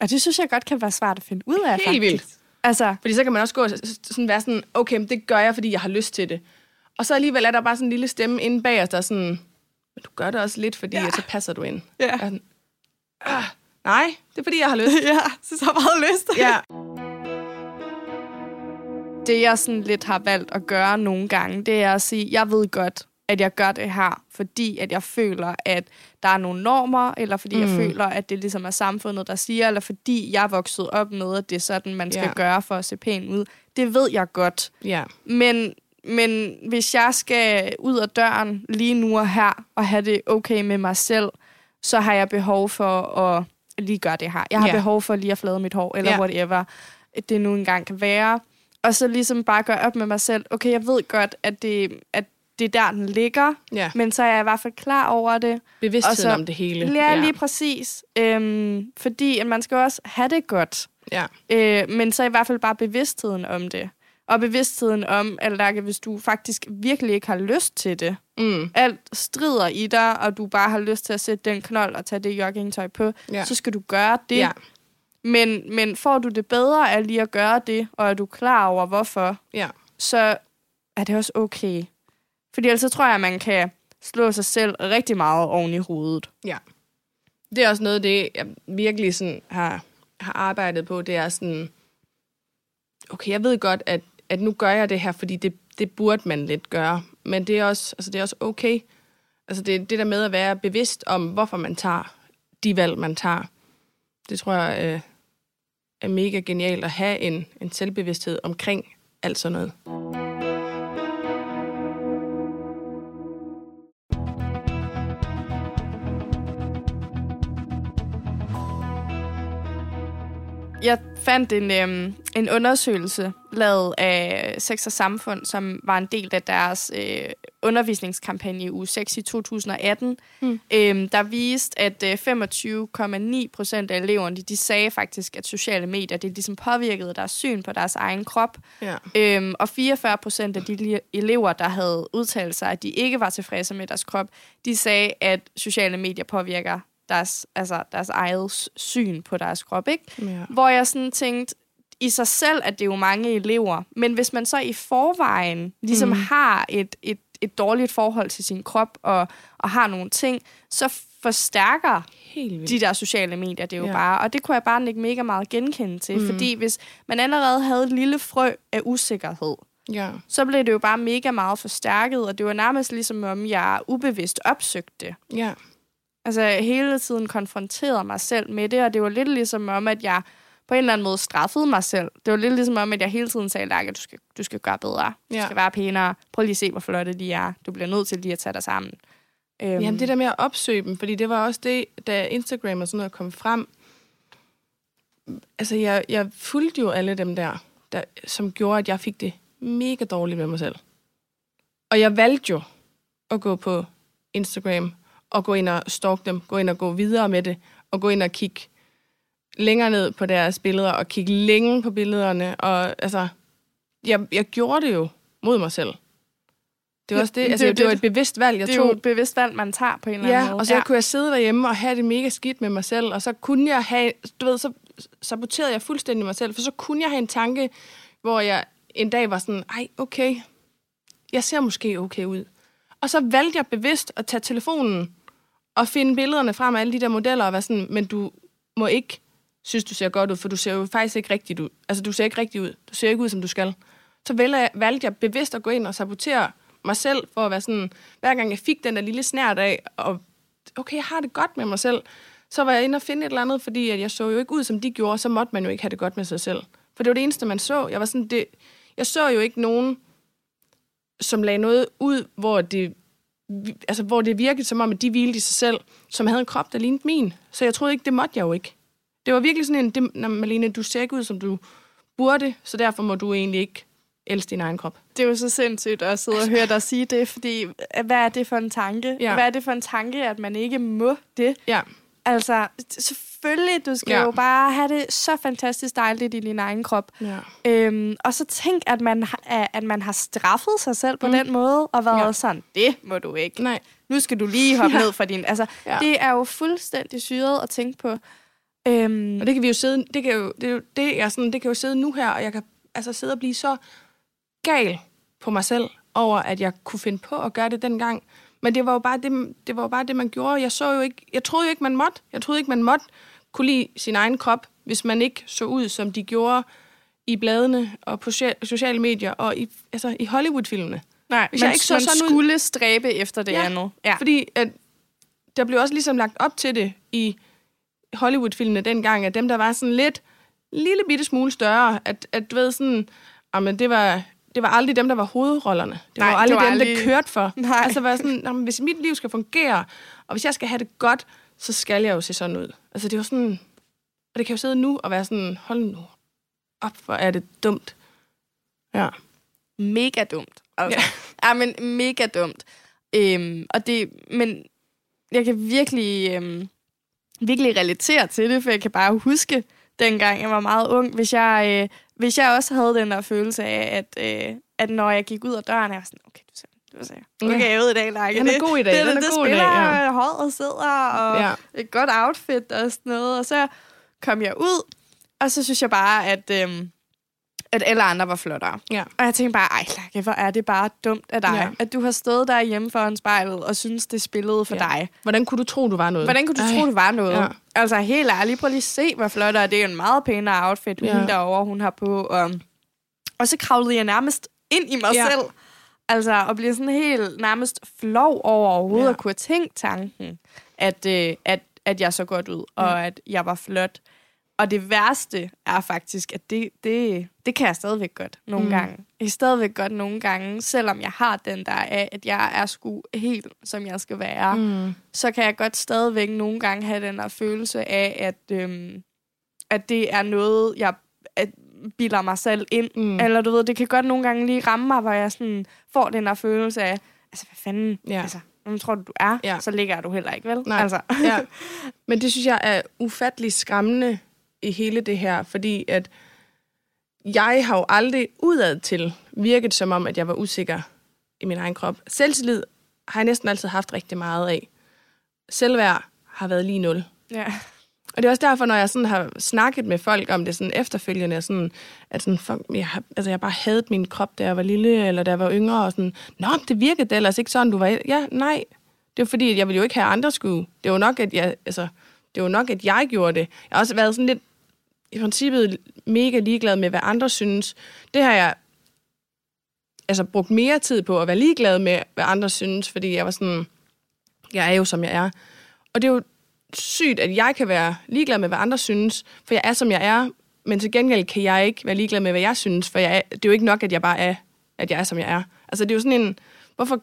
Speaker 1: Og det synes jeg godt kan være svært at finde ud af,
Speaker 2: Helt
Speaker 1: faktisk.
Speaker 2: vildt.
Speaker 1: Altså,
Speaker 2: Fordi så kan man også gå og sådan være sådan, okay, men det gør jeg, fordi jeg har lyst til det. Og så alligevel er der bare sådan en lille stemme inde bag os, der er sådan, men du gør det også lidt, fordi
Speaker 1: Ja.
Speaker 2: så passer du ind.
Speaker 1: ja.
Speaker 2: Sådan, ah, nej, det er fordi, jeg har lyst.
Speaker 1: ja, så så meget lyst.
Speaker 2: Ja,
Speaker 1: Det, jeg sådan lidt har valgt at gøre nogle gange, det er at sige, jeg ved godt, at jeg gør det her, fordi at jeg føler, at der er nogle normer, eller fordi mm. jeg føler, at det ligesom er samfundet, der siger, eller fordi jeg er vokset op med, at det er sådan, man skal
Speaker 2: Ja.
Speaker 1: gøre for at se pæn ud. Det ved jeg godt.
Speaker 2: ja,
Speaker 1: Men, men hvis jeg skal ud af døren lige nu og her, og have det okay med mig selv, så har jeg behov for at lige gøre det her. Jeg har
Speaker 2: Ja.
Speaker 1: behov for lige at flade mit hår, eller
Speaker 2: Ja.
Speaker 1: whatever det nu engang kan være. Og så ligesom bare gøre op med mig selv. Okay, jeg ved godt, at det, at det er der, den ligger,
Speaker 2: ja.
Speaker 1: men så er jeg i hvert fald klar over det.
Speaker 2: Bevidstheden
Speaker 1: Og så-
Speaker 2: om det hele.
Speaker 1: Ja, lige præcis. Øhm, fordi at man skal også have det godt.
Speaker 2: Ja,
Speaker 1: Øh, men så i hvert fald bare bevidstheden om det. Og bevidstheden om, at Lærke, hvis du faktisk virkelig ikke har lyst til det,
Speaker 2: mm,
Speaker 1: alt strider i dig, og du bare har lyst til at sætte den knold og tage det joggingtøj på,
Speaker 2: ja.
Speaker 1: så skal du gøre det.
Speaker 2: ja,
Speaker 1: Men, men får du det bedre af lige at gøre det, og er du klar over hvorfor,
Speaker 2: ja.
Speaker 1: så er det også okay. Fordi ellers så tror jeg, at man kan slå sig selv rigtig meget oven i hovedet.
Speaker 2: Det er også noget af det, jeg virkelig sådan har, har arbejdet på. Det er sådan, okay, jeg ved godt, at, at nu gør jeg det her, fordi det, det burde man lidt gøre. Men det er også, altså det er også okay. Altså det, det der med at være bevidst om, hvorfor man tager de valg, man tager. Det tror jeg øh, er mega genialt at have en, en selvbevidsthed omkring alt sådan noget.
Speaker 1: Jeg fandt en, øhm, en undersøgelse lavet af Sex og Samfund, som var en del af deres øh, undervisningskampagne i uge 6 i 2018, mm. øhm, der viste, at øh, 25,9 procent af eleverne, de, de sagde faktisk, at sociale medier, det ligesom påvirkede deres syn på deres egen krop.
Speaker 2: Ja.
Speaker 1: Øhm, og 44 procent af de elever, der havde udtalt sig, at de ikke var tilfredse med deres krop, de sagde, at sociale medier påvirker deres, altså deres eget syn på deres krop, ikke?
Speaker 2: Ja.
Speaker 1: Hvor jeg sådan tænkte, i sig selv at det er jo mange elever, men hvis man så i forvejen ligesom mm. har et, et, et dårligt forhold til sin krop og, og har nogle ting, så forstærker de der sociale medier det er jo
Speaker 2: Ja.
Speaker 1: bare. Og det kunne jeg bare ikke mega meget genkende til,
Speaker 2: Mm.
Speaker 1: fordi hvis man allerede havde et lille frø af usikkerhed,
Speaker 2: Ja.
Speaker 1: så blev det jo bare mega meget forstærket, og det var nærmest ligesom om jeg ubevidst opsøgte det.
Speaker 2: Ja.
Speaker 1: Altså hele tiden konfronterede mig selv med det, og det var lidt ligesom om, at jeg på en eller anden måde straffede mig selv. Det var lidt ligesom om, at jeg hele tiden sagde, Lærke, du skal, du skal gøre bedre. Du
Speaker 2: Ja.
Speaker 1: skal være pænere. Prøv lige at se, hvor flotte de er. Du bliver nødt til lige at tage dig sammen. Øhm,
Speaker 2: Jamen, det der med at opsøge dem, fordi det var også det, da Instagram og sådan noget kom frem. Altså, jeg, jeg fulgte jo alle dem der, der, som gjorde, at jeg fik det mega dårligt med mig selv. Og jeg valgte jo at gå på Instagram og gå ind og stalk dem, gå ind og gå videre med det, og gå ind og kigge længere ned på deres billeder, og kigge længe på billederne, og altså, jeg, jeg gjorde det jo mod mig selv. Det var
Speaker 1: Ja,
Speaker 2: også det, altså,
Speaker 1: det er
Speaker 2: det, det var
Speaker 1: det.
Speaker 2: et bevidst valg, jeg
Speaker 1: det er
Speaker 2: tog.
Speaker 1: jo et bevidst valg, man tager på en eller anden
Speaker 2: Ja,
Speaker 1: måde.
Speaker 2: og så kunne jeg sidde derhjemme og have det mega skidt med mig selv, og så kunne jeg have, du ved, så saboterede jeg fuldstændig mig selv, for så kunne jeg have en tanke, hvor jeg en dag var sådan, ej, okay, jeg ser måske okay ud. Og så valgte jeg bevidst at tage telefonen at finde billederne frem af alle de der modeller og være sådan, men du må ikke synes, du ser godt ud, for du ser jo faktisk ikke rigtigt ud. Altså, du ser ikke rigtigt ud. Du ser ikke ud, som du skal. Så valgte jeg, valgte jeg bevidst at gå ind og sabotere mig selv, for at være sådan, hver gang jeg fik den der lille snært af, og okay, jeg har det godt med mig selv, så var jeg inde og finde et eller andet, fordi at jeg så jo ikke ud, som de gjorde, så måtte man jo ikke have det godt med sig selv. For det var det eneste, man så. Jeg var sådan, det, jeg så jo ikke nogen, som lagde noget ud, hvor det, altså, hvor det virkede som om, at de hvilede i sig selv, som havde en krop, der lignede min. Så jeg troede ikke, det måtte jeg jo ikke. Det var virkelig sådan en, det, "Nå, Malene, du ser ikke ud, som du burde, så derfor må du egentlig ikke elske din egen krop.
Speaker 1: Det er jo så sindssygt at sidde og høre dig sige det, fordi hvad er det for en tanke?
Speaker 2: Ja.
Speaker 1: Hvad er det for en tanke, at man ikke må det?
Speaker 2: Ja,
Speaker 1: Altså, selvfølgelig, du skal
Speaker 2: Ja.
Speaker 1: jo bare have det så fantastisk dejligt i din egen krop.
Speaker 2: ja.
Speaker 1: Øhm, og så tænk, at man, har- at man har straffet sig selv på mm. den måde, og været
Speaker 2: Ja.
Speaker 1: sådan, det må du ikke.
Speaker 2: Nej.
Speaker 1: Nu skal du lige hoppe
Speaker 2: Ja.
Speaker 1: ned fra din... Altså,
Speaker 2: Ja.
Speaker 1: det er jo fuldstændig syret at tænke på. Øhm,
Speaker 2: Og det kan vi jo sidde, det kan jo, det, er jo, det, jeg sådan, det kan jo sidde nu her, og jeg kan altså sidde og blive så gal på mig selv over, at jeg kunne finde på at gøre det dengang. Men det var jo bare det, det, var jo bare det man gjorde. Jeg, så jo ikke, jeg troede jo ikke, man måtte. Jeg troede ikke, man måtte kunne lide sin egen krop, hvis man ikke så ud, som de gjorde i bladene og på socia- sociale medier og i, altså, i Hollywood-filmene.
Speaker 1: nej,
Speaker 2: hvis
Speaker 1: man,
Speaker 2: jeg ikke så
Speaker 1: man
Speaker 2: sådan ud-
Speaker 1: skulle stræbe efter det
Speaker 2: Ja,
Speaker 1: andet. Ja.
Speaker 2: Fordi at der blev også ligesom lagt op til det i Hollywood-filmene dengang, at dem, der var sådan lidt, lille bitte smule større, at, at du ved sådan, jamen det var, det var aldrig dem, der var hovedrollerne. Det
Speaker 1: Nej,
Speaker 2: var aldrig
Speaker 1: det var
Speaker 2: dem, der
Speaker 1: aldrig-
Speaker 2: kørte for.
Speaker 1: Nej.
Speaker 2: Altså var sådan, jamen, hvis mit liv skal fungere, og hvis jeg skal have det godt, så skal jeg jo se sådan ud. Altså det var sådan, og det kan jo sidde nu og være sådan, hold nu op, hvor er det dumt. Ja.
Speaker 1: mega dumt. Altså.
Speaker 2: Ja.
Speaker 1: ja, men mega dumt. Øhm, og det, men jeg kan virkelig, øhm, virkelig relatere til det, for jeg kan bare huske, dengang jeg var meget ung, hvis jeg, øh, hvis jeg også havde den der følelse af, at, øh, at når jeg gik ud af døren, jeg var sådan, okay, du ser, du ser okay ud i dag, Lærke.
Speaker 2: Den er
Speaker 1: Det-
Speaker 2: god i dag,
Speaker 1: Det, det,
Speaker 2: er
Speaker 1: det
Speaker 2: god i dag,
Speaker 1: spiller,
Speaker 2: ja.
Speaker 1: ja. håret sidder, og
Speaker 2: ja.
Speaker 1: et godt outfit og sådan noget. Og så kom jeg ud, og så synes jeg bare, at, øhm, at alle andre var flottere.
Speaker 2: Ja.
Speaker 1: Og jeg tænkte bare, ej hvor er det bare dumt af dig,
Speaker 2: Ja.
Speaker 1: at du har stået der hjemme foran spejlet og synes, det spillede for
Speaker 2: Ja.
Speaker 1: dig.
Speaker 2: Hvordan kunne du tro, du var noget?
Speaker 1: Hvordan kunne du
Speaker 2: Ej.
Speaker 1: tro, det var noget?
Speaker 2: Ja.
Speaker 1: Altså helt ærligt, prøv lige at se, hvor flot er. Det er en meget pænere outfit,
Speaker 2: Ja.
Speaker 1: hende derovre, hun har på. Og, og så kravlede jeg nærmest ind i mig
Speaker 2: Ja.
Speaker 1: selv. Altså, og bliver sådan helt nærmest flov over overhovedet
Speaker 2: Ja.
Speaker 1: at kunne tænkt tanken, at, øh, at, at jeg så godt ud, og
Speaker 2: Ja.
Speaker 1: at jeg var flot. Og det værste er faktisk, at det, det, det kan jeg stadigvæk godt nogle
Speaker 2: Mm.
Speaker 1: gange. Jeg kan stadigvæk godt nogle gange, selvom jeg har den der af, at jeg er sgu helt, som jeg skal være
Speaker 2: Mm.
Speaker 1: så kan jeg godt stadigvæk nogle gange have den der følelse af, at, øhm, at det er noget, jeg at bilder mig selv ind. Mm. Eller du ved, det kan godt nogle gange lige ramme mig, hvor jeg sådan får den der følelse af, altså hvad fanden,
Speaker 2: Ja.
Speaker 1: altså, hvem tror du, du er?
Speaker 2: Ja.
Speaker 1: Så ligger du heller ikke, vel?
Speaker 2: Nej.
Speaker 1: Altså.
Speaker 2: ja. Men det synes jeg er ufattelig skræmmende i hele det her, fordi at jeg har jo aldrig udad til virket som om, at jeg var usikker i min egen krop. Selvtillid har jeg næsten altid haft rigtig meget af. Selvværd har været lige nul.
Speaker 1: ja.
Speaker 2: Og det er også derfor, når jeg sådan har snakket med folk om det sådan efterfølgende, sådan, at sådan, fuck, jeg, har, altså jeg bare havde min krop, da jeg var lille, eller da jeg var yngre, og sådan, nå, det virkede da ellers ikke sådan, du var... Ja, nej. Det var fordi, at jeg ville jo ikke have andre skulle. Det var nok, at jeg, altså, det var nok, at jeg gjorde det. Jeg har også været sådan lidt, i princippet, mega ligeglad med, hvad andre synes. Det har jeg altså brugt mere tid på at være ligeglad med, hvad andre synes, fordi jeg var sådan, jeg er jo, som jeg er. Og det er jo sygt, at jeg kan være ligeglad med, hvad andre synes, for jeg er, som jeg er, men til gengæld kan jeg ikke være ligeglad med, hvad jeg synes, for jeg er, det er jo ikke nok, at jeg bare er, at jeg er, som jeg er. Altså, det er jo sådan en, hvorfor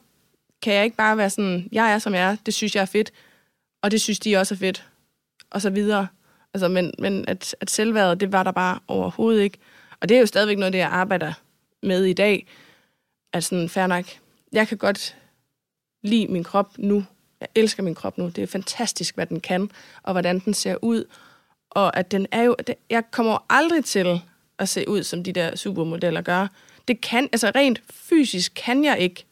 Speaker 2: kan jeg ikke bare være sådan, jeg er, som jeg er, det synes jeg er fedt, og det synes de også er fedt, og så videre. Altså, men, men at, at selvværdet, det var der bare overhovedet ikke. Og det er jo stadigvæk noget, det jeg arbejder med i dag. At sådan, fair nok, jeg kan godt lide min krop nu. Jeg elsker min krop nu. Det er fantastisk, hvad den kan, og hvordan den ser ud. Og at den er jo... det- Jeg kommer jo aldrig til at se ud, som de der supermodeller gør. Det kan... Altså, rent fysisk kan jeg ikke.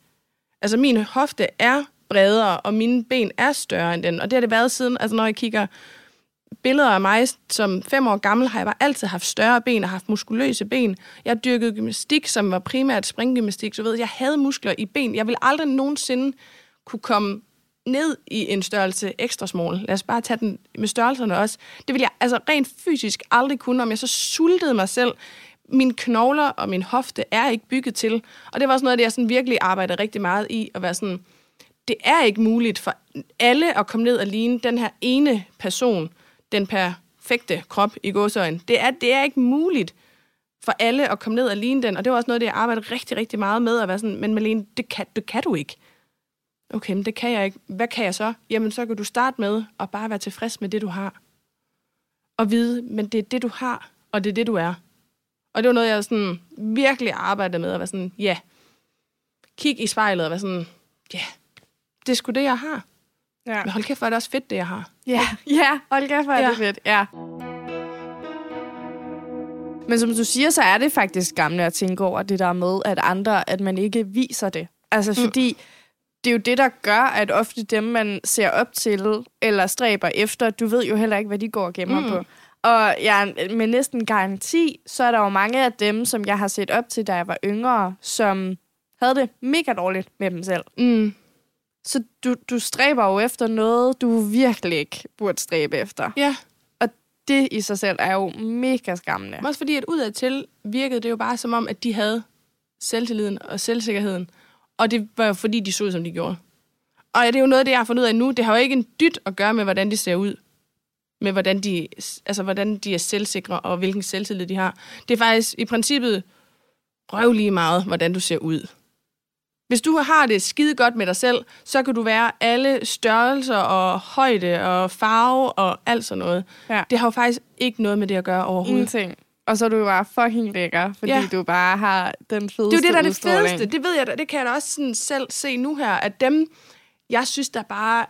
Speaker 2: Altså, min hofte er bredere, og mine ben er større end den. Og det har det været siden... Altså, når jeg kigger billeder af mig som fem år gammel, har jeg bare altid haft større ben og haft muskuløse ben. Jeg dyrkede gymnastik, som var primært springgymnastik, så ved, jeg havde muskler i ben. Jeg ville aldrig nogensinde kunne komme ned i en størrelse ekstra small. Lad os bare tage den med størrelserne også. Det ville jeg altså rent fysisk aldrig kunne, om jeg så sultede mig selv. Mine knogler og min hofte er ikke bygget til. Og det var også noget det, jeg sådan virkelig arbejdede rigtig meget i, at være sådan, det er ikke muligt for alle at komme ned og ligne den her ene person, den perfekte krop i gåsøjen. Det er, det er ikke muligt for alle at komme ned og ligne den, og det var også noget, det jeg arbejdede rigtig, rigtig meget med, at være sådan, men Malene, det kan, det kan du ikke. Okay, men det kan jeg ikke. Hvad kan jeg så? Jamen, så kan du starte med at bare være tilfreds med det, du har. Og vide, men det er det, du har, og det er det, du er. Og det var noget, jeg sådan virkelig arbejdede med, at være sådan, ja, kig i spejlet og være sådan, ja, det er sgu det, jeg har.
Speaker 1: Ja.
Speaker 2: Men hold kæft, hvor er det også fedt, det jeg har.
Speaker 1: Ja, ja, hold kæft, hvor er
Speaker 2: Ja.
Speaker 1: det fedt. Ja. Men som du siger, så er det faktisk gamle at tænke over det der med, at andre, at man ikke viser det. Altså
Speaker 2: Mm.
Speaker 1: fordi, det er jo det, der gør, at ofte dem, man ser op til, eller stræber efter, du ved jo heller ikke, hvad de går og gemmer
Speaker 2: Mm.
Speaker 1: på. Og ja, med næsten garanti, så er der jo mange af dem, som jeg har set op til, da jeg var yngre, som havde det mega dårligt med dem selv.
Speaker 2: Mm.
Speaker 1: Så du, du stræber jo efter noget, du virkelig ikke burde stræbe efter.
Speaker 2: Ja,
Speaker 1: Det i sig selv er jo mega skræmmende.
Speaker 2: Men Også fordi, at udadtil virkede det jo bare som om, at de havde selvtilliden og selvsikkerheden. Og det var jo fordi, de så ud, som de gjorde. Og det er jo noget det, jeg har fundet ud af nu. Det har jo ikke en dyt at gøre med, hvordan de ser ud. Med hvordan de, altså, hvordan de er selvsikre, og hvilken selvtillid de har. Det er faktisk i princippet røvlige meget, hvordan du ser ud. Hvis du har det skide godt med dig selv, så kan du være alle størrelser og højde og farve og alt sådan noget.
Speaker 1: Ja.
Speaker 2: Det har jo faktisk ikke noget med det at gøre overhovedet.
Speaker 1: Ingenting. Og så er du jo bare fucking lækker, fordi
Speaker 2: Ja.
Speaker 1: du bare har den fedeste
Speaker 2: Det er jo det, der er det
Speaker 1: udstråling.
Speaker 2: fedeste. Det ved jeg da. Det kan jeg da også sådan selv se nu her, at dem, jeg synes, der bare...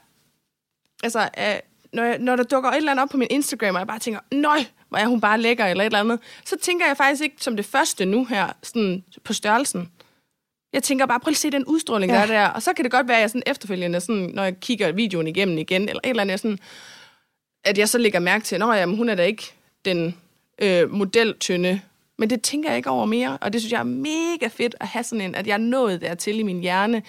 Speaker 2: Altså, øh, når, jeg, når der dukker et eller andet op på min Instagram, og jeg bare tænker, nøj, hvor er hun bare lækker, eller et eller andet, så tænker jeg faktisk ikke som det første nu her, sådan på størrelsen. Jeg tænker bare, prøv at se den udstråling, der
Speaker 1: Ja.
Speaker 2: er der. Og så kan det godt være, at jeg sådan efterfølgende, sådan, når jeg kigger videoen igennem igen, eller et eller andet, sådan, at jeg så lægger mærke til, at hun er da ikke den øh, modeltynde. Men det tænker jeg ikke over mere, og det synes jeg er mega fedt at have sådan en, at jeg er nået dertil i min hjerne,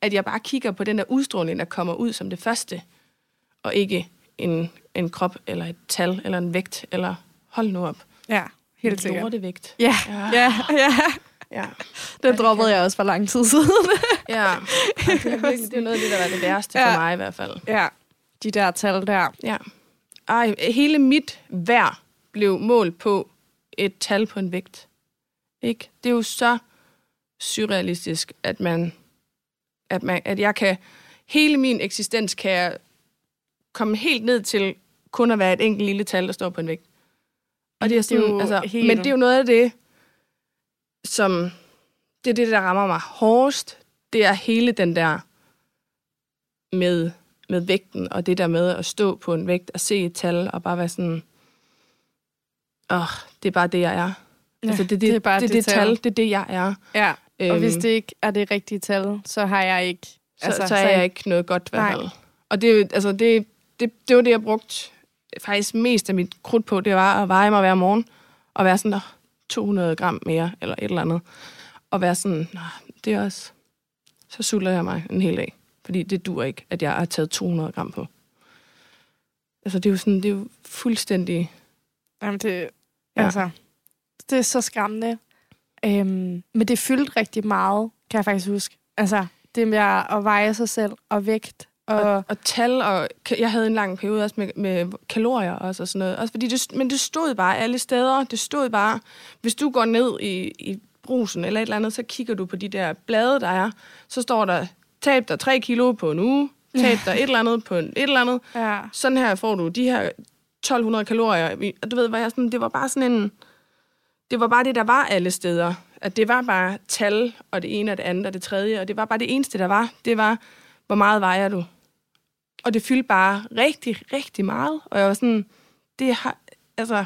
Speaker 2: at jeg bare kigger på den der udstråling, der kommer ud som det første, og ikke en, en krop, eller et tal, eller en vægt, eller hold nu op.
Speaker 1: Ja, helt sikkert.
Speaker 2: Lortevægt.
Speaker 1: Ja,
Speaker 2: Ja.
Speaker 1: ja, ja.
Speaker 2: Ja.
Speaker 1: Den droppede jeg også for lang tid siden.
Speaker 2: ja. Og Det er, virkelig, det er noget af det, der var det værste ja.
Speaker 1: Ja.
Speaker 2: for mig i hvert fald.
Speaker 1: ja, de der tal der.
Speaker 2: Ja. Ej, hele mit værd blev målt på et tal på en vægt. Ikke? Det er jo så surrealistisk, at man, at man, at jeg kan, hele min eksistens kan jeg komme helt ned til kun at være et enkelt lille tal, der står på en vægt. Og det er sådan,
Speaker 1: Det er jo
Speaker 2: altså,
Speaker 1: helt-
Speaker 2: Men det er jo noget af det, som... Det er det, der rammer mig hårdest. Det er hele den der med, med vægten, og det der med at stå på en vægt og se et tal, og bare være sådan... Åh, oh, det er bare det, jeg er.
Speaker 1: Ja,
Speaker 2: altså, det, det,
Speaker 1: det er bare
Speaker 2: det,
Speaker 1: det
Speaker 2: det
Speaker 1: tal.
Speaker 2: tal, det er det, jeg er.
Speaker 1: Ja, og
Speaker 2: Øhm,
Speaker 1: hvis det ikke er det rigtige tal, så har jeg ikke...
Speaker 2: så, altså, så er jeg ikke noget godt i hvert fald. Og det, altså, det, det, det var det, jeg brugte faktisk mest af mit krudt på, det var at veje mig hver morgen, og være sådan, der 200 gram mere, eller et eller andet. Og være sådan, nej, det er også... Så sulter jeg mig en hel dag. Fordi det dur ikke, at jeg har taget 200 gram på. Altså, det er jo sådan, det er jo fuldstændig...
Speaker 1: Jamen, det,
Speaker 2: Ja.
Speaker 1: ja. altså, det er så skræmmende. Øhm, men det fyldte rigtig meget, kan jeg faktisk huske. Altså, det med at veje sig selv og vægt. Og,
Speaker 2: Og, og tal, og jeg havde en lang periode også med, med kalorier også og sådan noget. Også fordi det, men det stod bare alle steder. Det stod bare, hvis du går ned i, i brusen eller et eller andet, så kigger du på de der blade, der er. Så står der, tab dig 3 kilo på en uge, tab dig et eller andet på en, et eller andet.
Speaker 1: ja.
Speaker 2: Sådan her får du de her 1200 kalorier. Og du ved, hvad jeg sådan, det var bare sådan en... Det var bare det, der var alle steder. At det var bare tal, og det ene og det andet og det tredje. Og det var bare det eneste, der var. Det var, hvor meget vejer du? Og det fyldte bare rigtig, rigtig meget. Og jeg var sådan, det har, altså,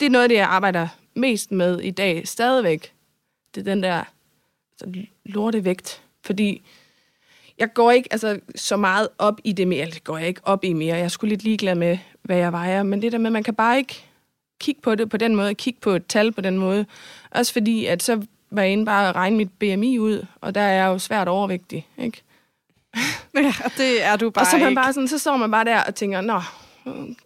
Speaker 2: det er noget af det, jeg arbejder mest med i dag stadigvæk. Det er den der altså, lortevægt. Fordi jeg går ikke altså, så meget op i det mere. Eller det går jeg ikke op i mere. Jeg skulle lidt ligeglad med, hvad jeg vejer. Men det der med, man kan bare ikke kigge på det på den måde. Kigge på et tal på den måde. Også fordi, at så var jeg inde bare at regne mit BMI ud. Og der er jeg jo svært overvægtig, ikke?
Speaker 1: ja, det er du bare
Speaker 2: og så, man
Speaker 1: ikke.
Speaker 2: bare sådan, så står man bare der og tænker, nå,